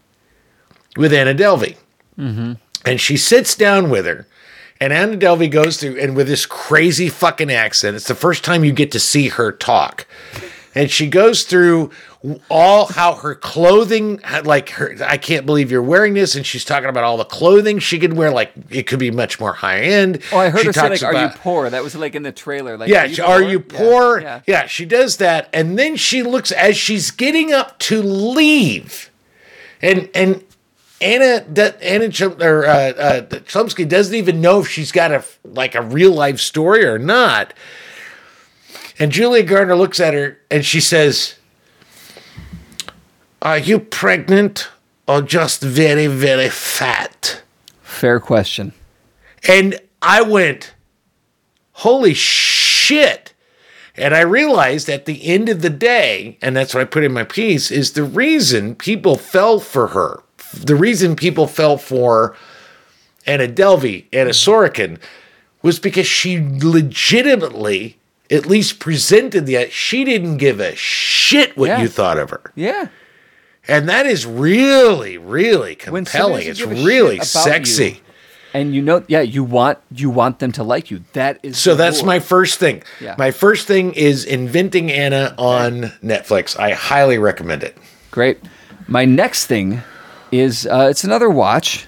with Anna Delvey. Mm-hmm. And she sits down with her. And Anna Delvey goes through, and with this crazy fucking accent, it's the first time you get to see her talk. And she goes through all how her clothing, like her, I can't believe you're wearing this. And she's talking about all the clothing she could wear, like it could be much more high end. Oh, I heard She her say like, talks "Are you poor?" That was like in the trailer. Like, yeah, she- are you poor? Yeah. Yeah. she does that, and then she looks as she's getting up to leave, and and Anna do- Anna Chum, or uh, uh, Chomsky doesn't even know if she's got a like a real life story or not. And Julia Garner looks at her and she says, "Are you pregnant or just very very fat?" Fair question. And I went, holy shit. And I realized at the end of the day, and that's what I put in my piece, is the reason people fell for her. The reason people fell for Anna Delvey, Anna mm-hmm. Sorokin, was because she legitimately, at least presented the, she didn't give a shit what Yeah. you thought of her. Yeah. And that is really, really compelling. It's really sexy. you, And you know, yeah, you want you want them to like you. That is So that's rule. my first thing. Yeah. My first thing is Inventing Anna on Netflix. I highly recommend it. Great. My next thing is uh, it's another watch.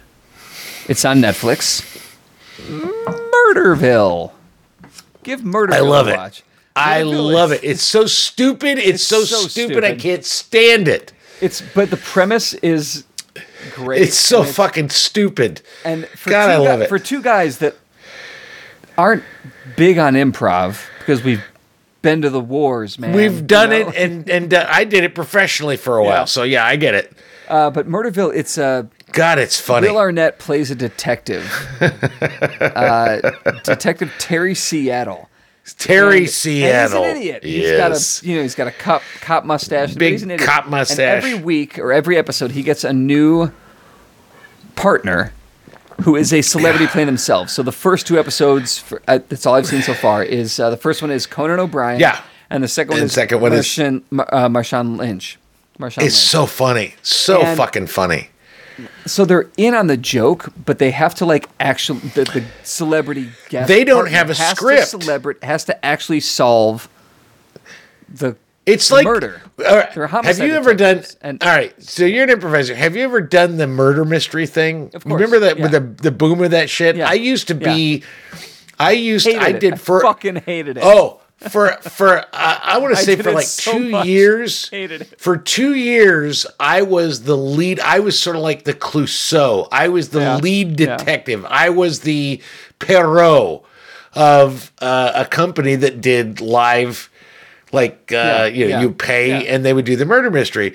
It's on Netflix. Murderville. Give Murderville I love a it. watch. I Murderville love is- it. It's so stupid. It's, so, so stupid, I stupid. can't stand it. It's but the premise is great. It's so and fucking stupid. And for God, two I love it. For two guys that aren't big on improv because we've been to the wars, man. We've you done know? it, and and uh, I did it professionally for a while. So yeah, I get it. Uh, but Murderville, it's a. God, it's funny. Will Arnett plays a detective, [LAUGHS] uh, Detective Terry Seattle. Terry And- Seattle. And he's an idiot. Yes. He's got a you know he's got a cop cop mustache. Big he's an idiot. cop And mustache. every week or every episode, he gets a new partner who is a celebrity playing themselves. So the first two episodes, for, uh, that's all I've seen so far, is uh, the first one is Conan O'Brien. Yeah. And the second one And is second one is- uh, Marshawn Lynch. Marshawn it's Lynch. so funny. So And- fucking funny. so they're in on the joke, but they have to like actually the, the celebrity guest. They don't have a script. Celebra- has to actually solve the It's like murder. Right, Have you ever done? and- all right, so you're an improviser. Have you ever done the murder mystery thing? Of course, Remember that with the the boom of that shit? Yeah, I used to be. I used. hated I it. did I for. fucking hated it. Oh, for for uh, I want to say for like so two much. years. For two years, I was the lead. I was sort of like the Clouseau. I was the Yeah, lead yeah. detective. I was the Poirot of uh, a company that did live, like uh, Yeah, you know, yeah, you pay yeah. and they would do the murder mystery,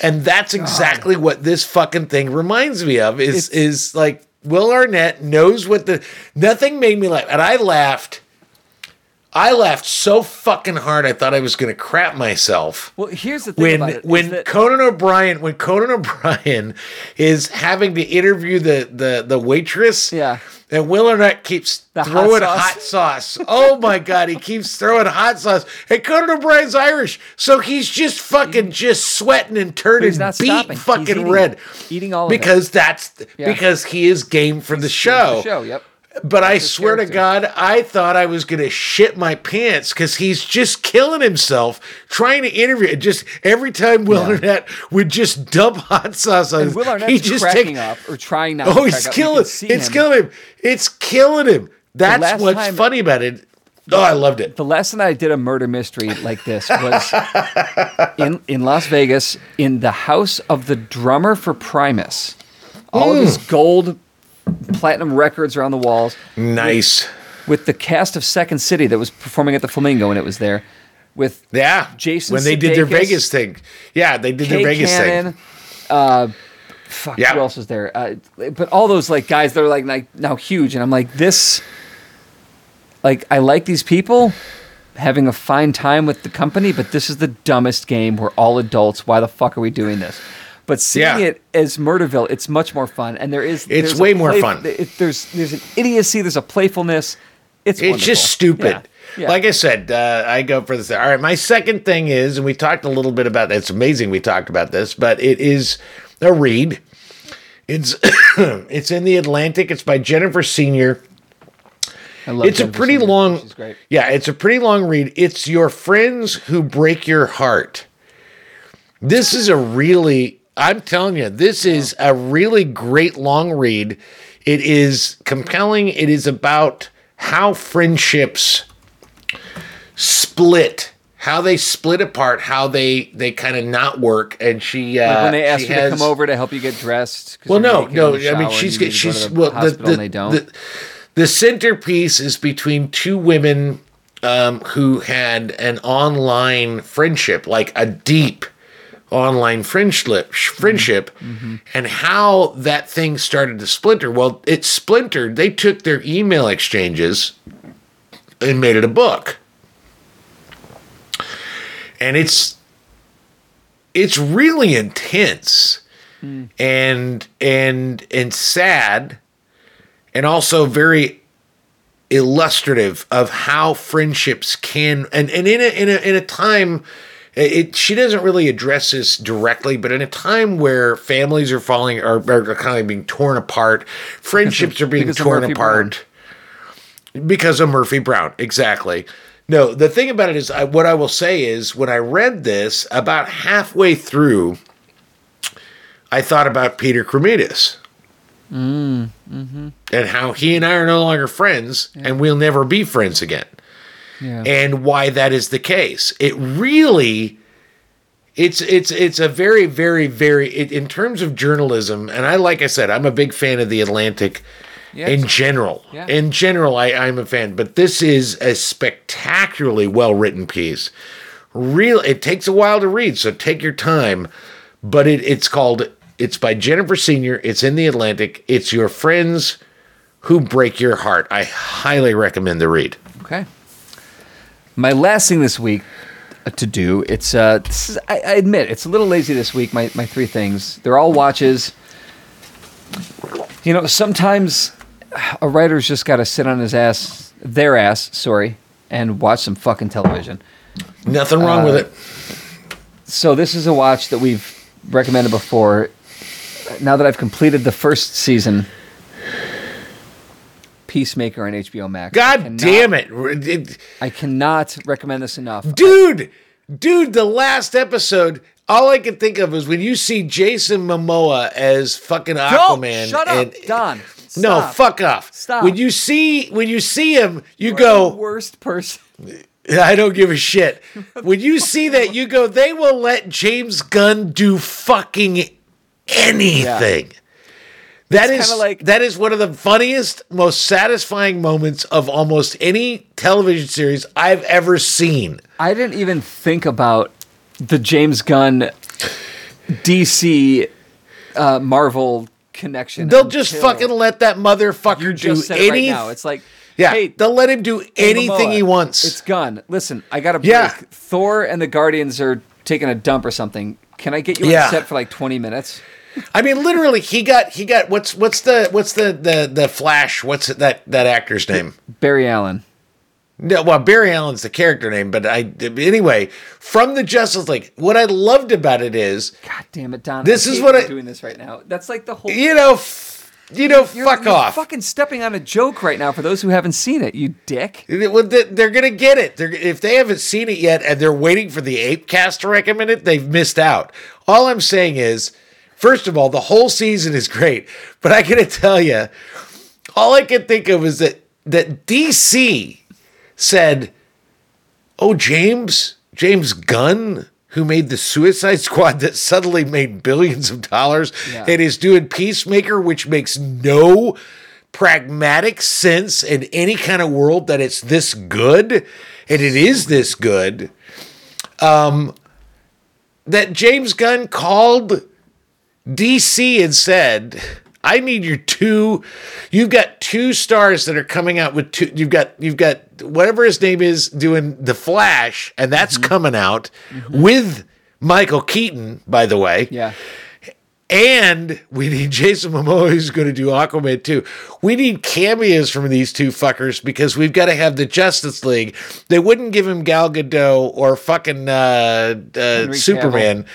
and that's exactly what this fucking thing reminds me of. Is It's- is like Will Arnett knows what the nothing made me laugh, and I laughed. I laughed so fucking hard I thought I was going to crap myself Well, here's the thing when about it. is when that- Conan O'Brien when Conan O'Brien [LAUGHS] is having to interview the the the waitress. Yeah. And Will Arnett keeps The hot throwing sauce. hot sauce. Oh my god, he keeps throwing hot sauce. And Conan O'Brien's Irish, so he's just fucking just sweating and turning beat stopping. Fucking eating red. Eating all of it. because that's Yeah. because he is game for the show. the show. Yep. But I swear to. God, I thought I was gonna shit my pants because he's just killing himself trying to interview. Just every time Will Yeah. Arnett would just dump [LAUGHS] hot sauce on, And Will Arnett's he just cracking take. up or trying not. Oh, to he's. Killing! It's him. killing him! It's killing him! That's what's time- funny about it. Oh, I loved it. The last time I did a murder mystery like this was [LAUGHS] in in Las Vegas in the house of the drummer for Primus. All of his Mm. gold platinum records around the walls. Nice. With the cast of Second City that was performing at the Flamingo when it was there. With Yeah. Jason when they did their Vegas thing. Yeah, they did their Vegas Cannon, thing. uh, fuck, Yeah. who else was there? Uh, but all those like guys that are like, like now huge, and I'm like this. Like I like these people having a fine time with the company, but this is the dumbest game. We're all adults. Why the fuck are we doing this? But seeing Yeah. it as Murderville, it's much more fun, and there is It's way more play- fun. it- there's there's an idiocy, there's a playfulness. It's It's just stupid. Yeah. Yeah. Like I said, uh, I go for this. All right, my second thing is, and we talked a little bit about. It's amazing we talked about this, but it is a read. It's [COUGHS] it's in the Atlantic. It's by Jennifer Senior. I love It's a pretty Senior. long. She's great. Yeah, it's a pretty long read. It's your friends who break your heart. This is a really. I'm telling you, this is a really great long read. It is compelling. It is about how friendships split, how they split apart, how they they kind of not work. And she, uh, Like when they ask you to come over to help you get dressed. well, no, no. I mean, she's and you got need to go she's the well. The the, and they don't. the the centerpiece is between two women um, who had an online friendship, like a deep online friendship, friendship, Mm-hmm. and how that thing started to splinter. Well, it splintered. They took their email exchanges and made it a book, and it's it's really intense and and and sad and also very illustrative of how friendships can and, and in a in a in a time it she doesn't really address this directly but in a time where families are falling are, are kind of being torn apart [LAUGHS] friendships are being torn apart because of Murphy Brown. Exactly. No, the thing about it is, I, what I will say is, when I read this, about halfway through, I thought about Peter Cremidas. And how he and I are no longer friends, and we'll never be friends again. Yeah. And why that is the case. It really it's it's it's a very very very it, in terms of journalism and I like I said I'm a big fan of the Atlantic Yeah, in general. Yeah. In general, I, I'm a fan, but this is a spectacularly well written piece. Real, it takes a while to read, so take your time. But it, it's called. It's by Jennifer Senior. It's in the Atlantic. It's your friends who break your heart. I highly recommend the read. Okay. My last thing this week uh, to do, it's uh, this is, I, I admit it's a little lazy this week. My my three things, they're all watches. You know, sometimes a writer's just got to sit on his ass, their ass, sorry, and watch some fucking television. Nothing wrong with Uh, it. So this is a watch that we've recommended before. Now that I've completed the first season, Peacemaker on HBO Max. God cannot- damn it. It- I cannot recommend this enough. dude dude the last episode all i can think of is when you see jason momoa as fucking aquaman shut up, and Don. no fuck off Stop. when you see when you see him you The go worst person. [LAUGHS] i don't give a shit when you see that you go they will let james gunn do fucking anything That It's is kinda like- that is one of the funniest, most satisfying moments of almost any television series I've ever seen. I didn't even think about the James Gunn DC uh, Marvel connection. They'll just fucking let that motherfucker you do just said it right anything. now. It's like, yeah, hey, they'll let him do anything Momoa, he wants. It's Gunn. Listen, I got a break. Yeah. Thor and the Guardians are taking a dump or something. Can I get you Yeah. on set for like 20 minutes? I mean, literally, he got he got what's what's the what's the the the Flash? What's that that actor's name? Barry Allen. No, well, Barry Allen's the character name, but I anyway from the Justice League. What I loved about it is, God damn it, Don. This I is what I'm doing this right now. That's like the whole. you know, f- you know, You're, fuck you're off. fucking stepping on a joke right now for those who haven't seen it, you dick. Well, they- They're gonna get it. They're, if they haven't seen it yet and they're waiting for the ApeCast to recommend it, they've missed out. All I'm saying is, first of all, the whole season is great, but I gotta tell you, all I can think of is that that DC said, "Oh, James, James Gunn." Who made the Suicide Squad that suddenly made billions of dollars Yeah. and is doing Peacemaker, which makes no pragmatic sense in any kind of world that it's this good, and it is this good, um, that James Gunn called DC and said, I need your two. You've got two stars that are coming out with two. You've got you've got whatever his name is doing the Flash, and that's Mm-hmm. coming out with Michael Keaton, by the way. Yeah. And we need Jason Momoa who's going to do Aquaman too. We need cameos from these two fuckers because we've got to have the Justice League. They wouldn't give him Gal Gadot or fucking uh, uh, Superman,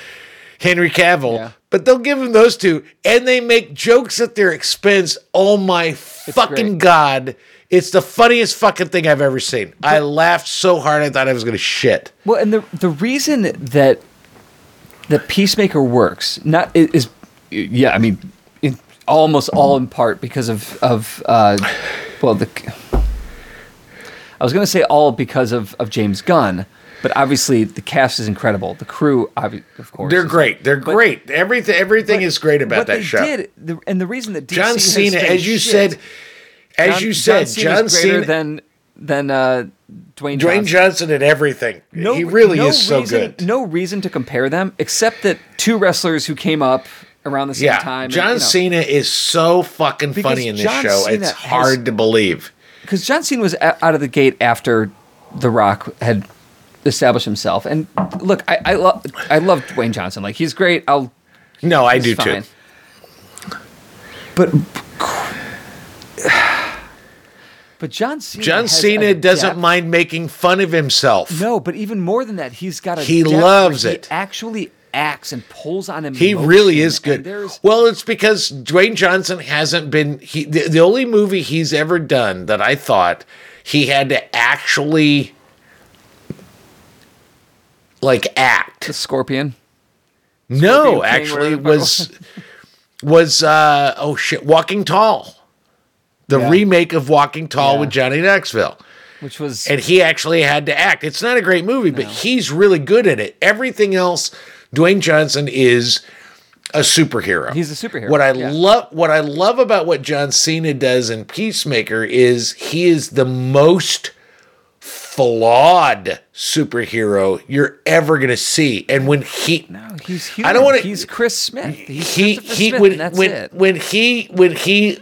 Henry Cavill, Yeah. But they'll give him those two, and they make jokes at their expense. Oh my fucking great. god! It's the funniest fucking thing I've ever seen. I laughed so hard I thought I was going to shit. Well, and the the reason that that Peacemaker works not is yeah, I mean, almost all in part because of of uh, well the. I was going to say all because of of James Gunn, but obviously the cast is incredible. The crew, obvi- of course, They're great. They're but- great. Everything everything is great about that show. Did, the, and the reason that DC John Cena, as you shit- said, as John- you said, Cena's John greater Cena, than than uh, Dwayne Dwayne Johnson. At everything. he really no is so reason- good. No reason to compare them, except that two wrestlers who came up around the same yeah, time. John Cena is so fucking funny in this John show. Cena it's has- hard to believe. because John Cena was out of the gate after The Rock had established himself. And look, I I love I love Dwayne Johnson. Like he's great. I'll No, I do fine. too. But but John Cena John has Cena a doesn't depth- mind making fun of himself. No, but even more than that, he's got a. He depth where loves he it. Actually, acts and pulls on him. He really is good. there's- Well, it's because Dwayne Johnson hasn't been he the, the only movie he's ever done that I thought he had to actually like act. the Scorpion. No, actually whatever the fuck was [LAUGHS] was uh oh shit, Walking Tall. The Yeah. remake of Walking Tall Yeah. with Johnny Knoxville. which was And he actually had to act. It's not a great movie, but he's really good at it. Everything else, Dwayne Johnson is a superhero. He's a superhero, What I yeah. love what I love about what John Cena does in Peacemaker is he is the most flawed superhero you're ever gonna see. And when he no, he's I don't wanna- He's Chris Smith. He's he Christopher he Smith, when when it. when he when he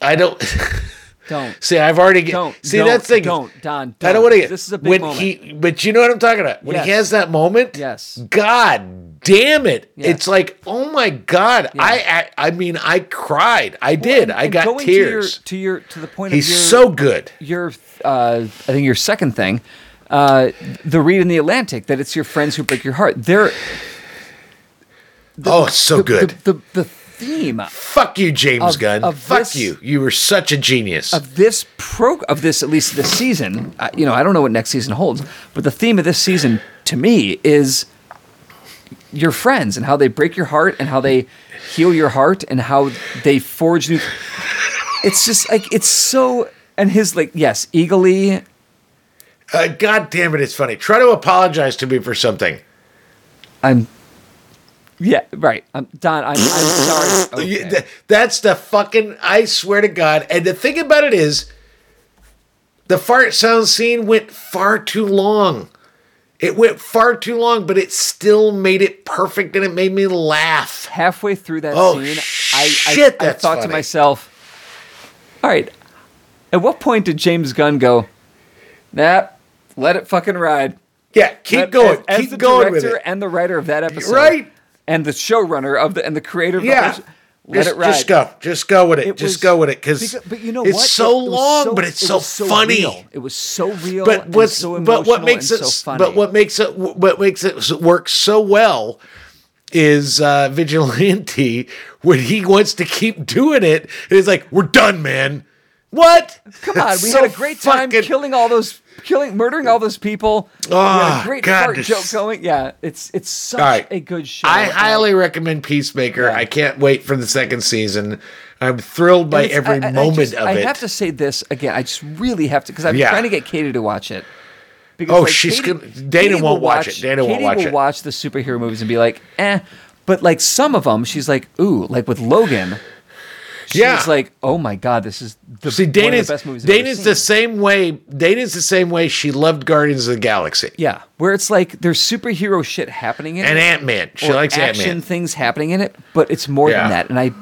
I don't [LAUGHS] Don't see. I've already get, Don't, see don't, that's the don't, Don, I don't don't. want to get This is a big when moment. he. But you know what I'm talking about. When he has that moment. Yes. God damn it! Yes. It's like oh my god. I, I I mean I cried. I did. And- I got going tears. to your, to your to the point He's of your, so good. your uh, I think your second thing, uh, the read in the Atlantic that it's your friends who break your heart. They're oh, it's so the, good. The, the, the theme Fuck you, James of- Gunn. of Fuck this- you. You were such a genius. of this pro of this at least this season. I, you know, I don't know what next season holds, but the theme of this season to me is your friends and how they break your heart and how they heal your heart and how they forge new. [LAUGHS] It's just like it's so. And his like yes, eagerly. Uh, god damn it! It's funny. Try to apologize to me for something. I'm. Yeah, right. I'm Don. I'm, I'm sorry. [LAUGHS] Okay. That's the fucking. I swear to God. And the thing about it is, the fart sound scene went far too long. It went far too long, but it still made it perfect, and it made me laugh. halfway through that Oh, scene, I, I, shit, I that's thought to myself, all right, at what point did James Gunn go, nah, let it fucking ride? Yeah, keep Let- going. As, as keep the going with director it. and the writer of that episode, Right. And the showrunner of the and the creator of the Yeah. sh- let just, it ride. just go. Just go with it. It just was- go with it because but you know it's what? so It- long, so- but it's it so, was funny. real. It was so real. But what's so but what makes it so funny. but what makes it what makes it work so well is uh [LAUGHS] vigilante when he wants to keep doing it and it's like we're done man what Come on, we so had a great time fucking- killing all those, killing, murdering all those people. Ah, great God, fart this- joke going. Yeah, it's it's such right. a good show. I highly recommend Peacemaker. Yeah. I can't wait for the second season. I'm thrilled by every I- I- I moment just- of it. I have to say this again. I just really have to because I'm Yeah. trying to get Katie to watch it. Because, Oh, she's gonna- Dana will won't watch it. Dana won't watch will it. watch the superhero movies and be like, eh. But like some of them, she's like, ooh, like with Logan, She's Yeah. like, oh my god, this is the, See, one of Dana's, the best movies. I've ever Dana's the same way. Dana's the same way she loved Guardians of the Galaxy Yeah, where it's like there's superhero shit happening in and it, and Ant Man. She likes Ant action Man. things happening in it, but it's more Yeah. than that. And I,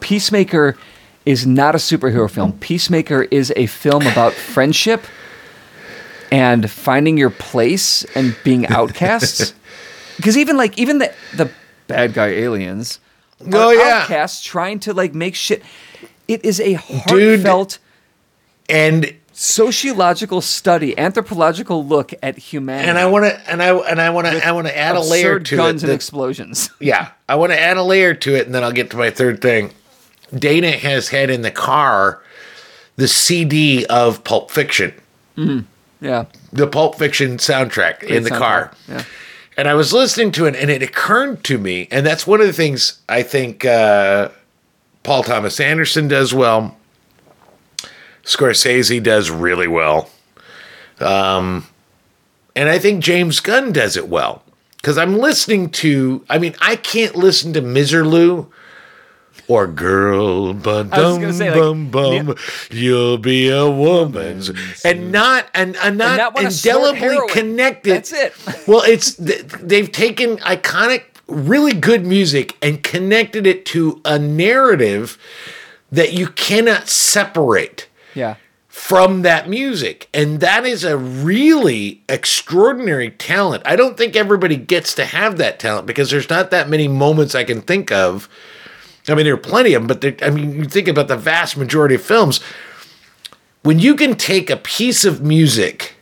Peacemaker is not a superhero film. Peacemaker is a film about [LAUGHS] friendship and finding your place and being outcasts. [LAUGHS] Because even like even the the bad guy aliens, Oh, yeah. outcasts trying to like make shit. It is a Dude. heartfelt And sociological study, anthropological look at humanity. and I want to and I and I want to I want to add a layer to guns it. and that- explosions. [LAUGHS] yeah, I want to add a layer to it, and then I'll get to my third thing. Dana has had in the car the CD of Pulp Fiction, mm-hmm. Yeah. the Pulp Fiction soundtrack in the soundtrack, car. yeah. And I was listening to it, and it occurred to me, and that's one of the things I think uh, Paul Thomas Anderson does well. Scorsese does really well. Um, and I think James Gunn does it well. Because I'm listening to, I mean, I can't listen to Miserlou or Girl, but dum say, like, bum bum, you'll be a woman's. And not, and, and not, not indelibly connected. That's it. [LAUGHS] well, it's they've taken iconic, really good music and connected it to a narrative that you cannot separate Yeah. from that music. And that is a really extraordinary talent. I don't think everybody gets to have that talent because there's not that many moments I can think of. I mean, there are plenty of them, but I mean, you think about the vast majority of films. When you can take a piece of music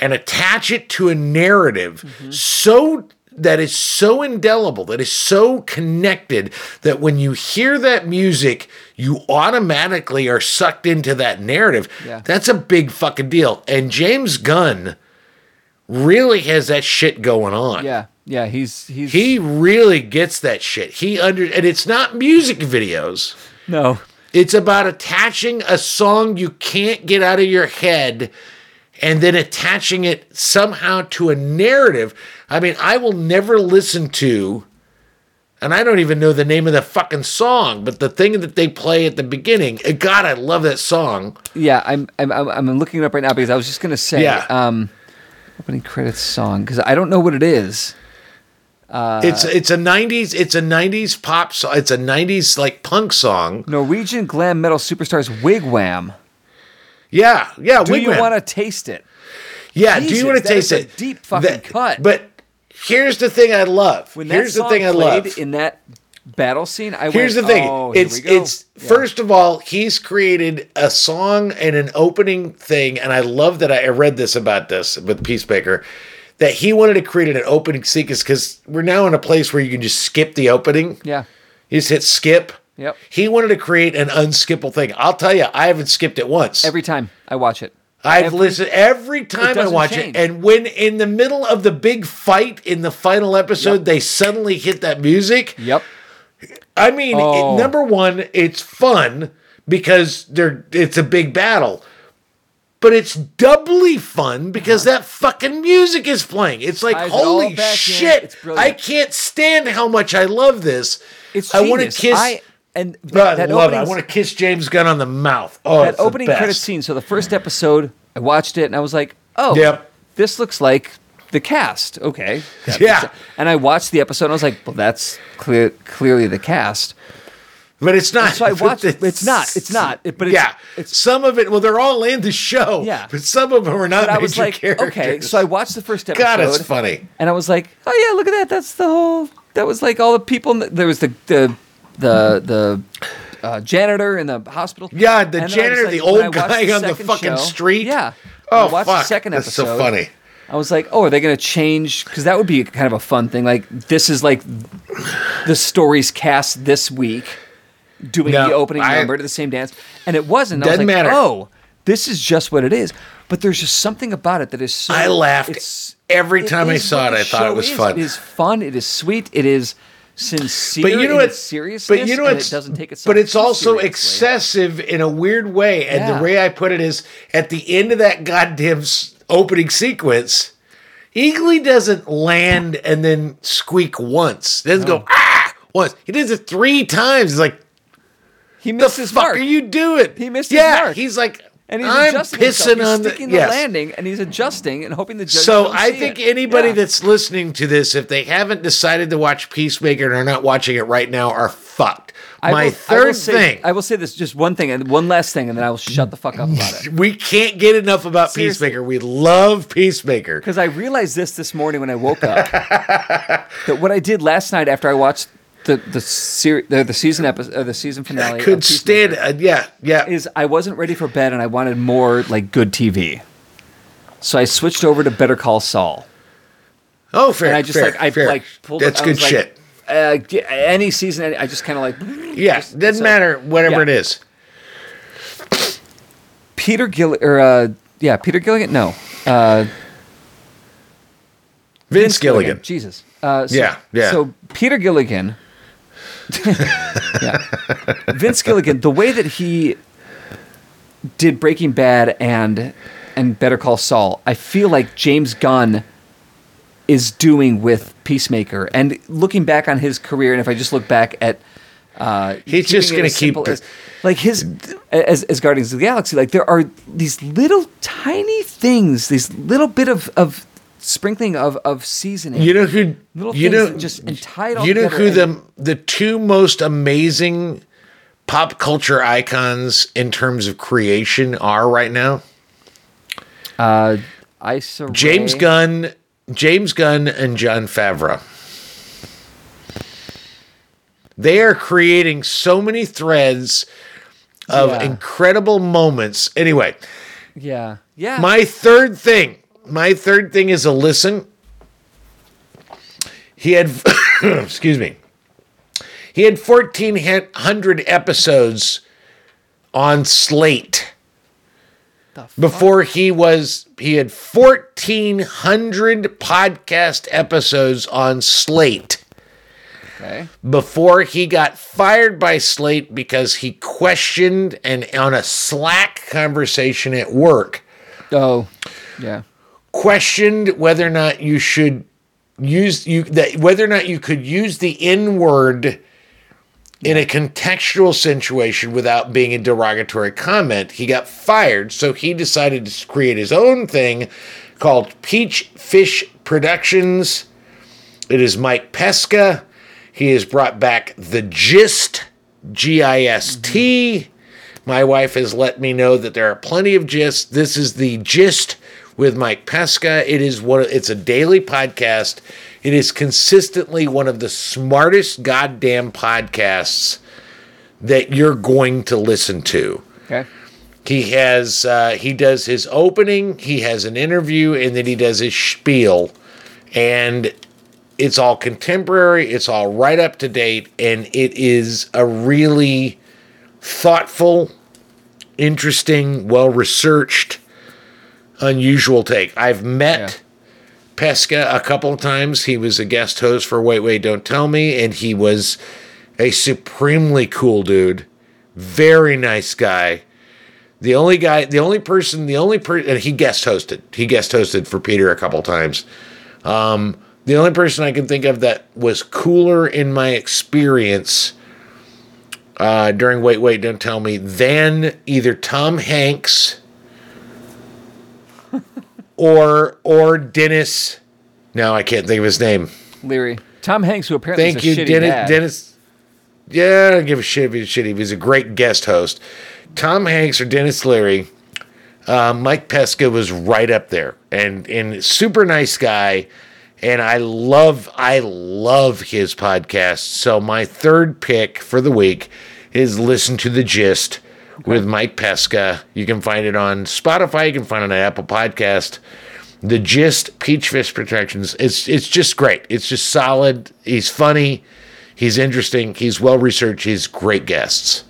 and attach it to a narrative mm-hmm. so that is so indelible, that is so connected that when you hear that music, you automatically are sucked into that narrative. Yeah. That's a big fucking deal. And James Gunn really has that shit going on. Yeah. Yeah. He's he's He really gets that shit. He under and it's not music videos. no. It's about attaching a song you can't get out of your head and then attaching it somehow to a narrative. I mean, I will never listen to, and I don't even know the name of the fucking song, but the thing that they play at the beginning, God, I love that song. Yeah. I'm I'm I'm I'm looking it up right now because I was just gonna say Yeah. um, opening credits song because I don't know what it is. Uh, it's it's a 90s, it's a 90s pop song. It's a 90s like punk song. Norwegian glam metal superstars Wig Wam. Yeah, yeah. Do you want to taste it? Yeah, do you want to taste it? deep fucking That- cut. But here's the thing I love. When here's the thing I love. in that battle scene, I Here's went, the thing. Oh, it's it's Yeah. first of all, he's created a song and an opening thing, and I love that I, I read this about this with Peacemaker. That he wanted to create an opening sequence because we're now in a place where you can just skip the opening. Yeah. You just hit skip. Yep. He wanted to create an unskippable thing. I'll tell you, I haven't skipped it once. Every time I watch it. I've every- listened every time I watch change. it, and when in the middle of the big fight in the final episode, Yep. they suddenly hit that music. Yep. I mean, it- Oh. number one, it's fun because they're it's a big battle. But it's doubly fun because that fucking music is playing. It's like it all holy shit! I can't stand how much I love this. It's I want to kiss. I and I that love it. I want to kiss James Gunn on the mouth. Oh, that opening credit scene. So the first episode, I watched it and I was like, oh, Yep. this looks like the cast. Okay. That Yeah. And I watched the episode and I was like, well, that's clear, clearly the cast. But it's not. so I [LAUGHS] watched it. It's not. It's not. It- but it's- yeah, it's- some of it. Well, they're all in the show. Yeah. but some of them are not. I was like, characters. okay. So I watched the first episode. God, it's funny. And I was like, oh yeah, look at that. That's the whole. That was like all the people. in the- There was the the the the uh, janitor in the hospital. Yeah, the And janitor, the old guy on the fucking street. Yeah. Oh, I watched fuck. the second That's so funny. I was like, oh, are they going to change? Because that would be kind of a fun thing. Like this is like the stories cast this week, doing No, the opening I- number to the same dance, and it wasn't. I was Doesn't like, matter. oh, this is just what it is. But there's just something about it that is so. I laughed it's- every time I saw it. I thought it was is. fun. It is fun. It is sweet. It is sincere. But you know in what? its. But you know what? it doesn't take itself. But it's also seriously. excessive in a weird way. And Yeah. the way I put it is, at the end of that goddamn opening sequence, Eagly doesn't land and then squeak once. He doesn't go ah once. He does it three times. He's like, He missed the his fuck mark. are you doing? He missed his yeah, mark. he's like, and he's I'm adjusting himself. pissing He's on the, yes. the landing, and he's adjusting and hoping the judge. So I think it. anybody Yeah. that's listening to this, if they haven't decided to watch Peacemaker and are not watching it right now, are fucked. I My will- I third say- thing, I will say this, just one thing, and one last thing, and then I will shut the fuck up about it. [LAUGHS] we can't get enough about Seriously. Peacemaker. We love Peacemaker. Because I realized this this morning when I woke up [LAUGHS] that what I did last night after I watched the the series the, the season episode uh, the season finale I could stand. Uh, yeah, yeah. is I wasn't ready for bed and I wanted more like good TV. So I switched over to Better Call Saul. oh, fair. And I just fair, like I fair. like pulled That's I good like, shit. Uh, any season, I just kind of like yeah, doesn't so- matter. Whatever yeah. it is. Peter Gill or uh, yeah Peter Gilligan no uh, Vince Gilligan. Jesus uh, so, Yeah, yeah. So Peter Gilligan, [LAUGHS] yeah, Vince Gilligan. The way that he did Breaking Bad and and Better Call Saul, I feel like James Gunn is doing with Peacemaker. And looking back on his career, and if I just look back at uh, He's just gonna as simple keep- as- like his as, as Guardians of the Galaxy. Like there are these little tiny things, these little bit of of sprinkling of of seasoning. You know who? Little you things know just and tie it all You know who the the two most amazing pop culture icons in terms of creation are right now? uh, Issa James Gunn, James Gunn, and Jon Favreau. They are creating so many threads of Yeah. incredible moments. Anyway, Yeah, yeah. my third thing, my third thing is a listen. He had, [COUGHS] excuse me, he had 1,400 episodes on Slate before he was he had 1400 podcast episodes on slate okay. before he got fired by slate because he questioned and on a slack conversation at work Oh, yeah. Questioned whether or not you should use you that whether or not you could use the n word in a contextual situation without being a derogatory comment. He got fired, so he decided to create his own thing called Peachfish Productions. It is Mike Pesca. He has brought back the gist, G I S T. Mm-hmm. My wife has let me know that there are plenty of gists. This is the gist with Mike Pesca. It is one. It's a daily podcast. It is consistently one of the smartest goddamn podcasts that you're going to listen to. Okay. He has uh, he does his opening, he has an interview, and then he does his spiel, and it's all contemporary. It's all right up to date, and it is a really thoughtful, interesting, well researched, unusual take. I've met. Yeah. Pesca a couple of times. He was a guest host for Wait Wait Don't Tell Me, and he was a supremely cool dude. Very nice guy. The only guy, the only person, the only person, and he guest hosted. He guest hosted for Peter a couple times. Um, the only person I can think of that was cooler in my experience uh, during Wait Wait Don't Tell Me than either Tom Hanks or or Denis. No, I can't think of his name. Leary. Tom Hanks, who apparently Thank is a you, Denis. dad. Denis. Yeah, I don't give a shit if he's shitty. He was a great guest host. Tom Hanks or Denis Leary. Uh, Mike Pesca was right up there, and and super nice guy. And I love I love his podcast. So my third pick for the week is listen to the gist with Mike Pesca. You can find it on Spotify. You can find it on Apple Podcast. The gist, Peachfish Productions. It's it's just great. It's just solid. He's funny. He's interesting. He's well researched. He's great guests.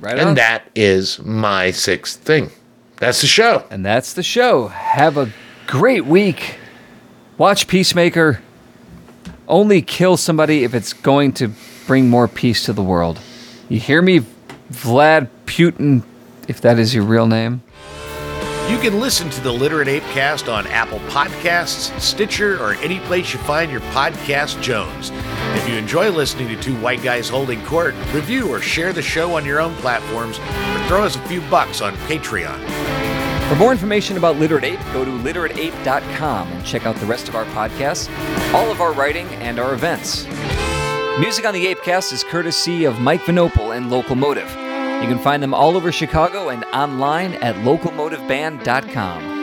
right on. And that is my sixth thing. That's the show. And that's the show. Have a great week. Watch Peacemaker. Only kill somebody if it's going to bring more peace to the world. You hear me, Vlad Putin, if that is your real name? You can listen to the Literate ApeCast on Apple Podcasts, Stitcher, or any place you find your podcast Jones. If you enjoy listening to two white guys holding court, review or share the show on your own platforms, or throw us a few bucks on Patreon. For more information about Literate Ape, go to literateape.com and check out the rest of our podcasts, all of our writing, and our events. Music on the ApeCast is courtesy of Mike Vinopal and Locomotive. You can find them all over Chicago and online at locomotiveband.com.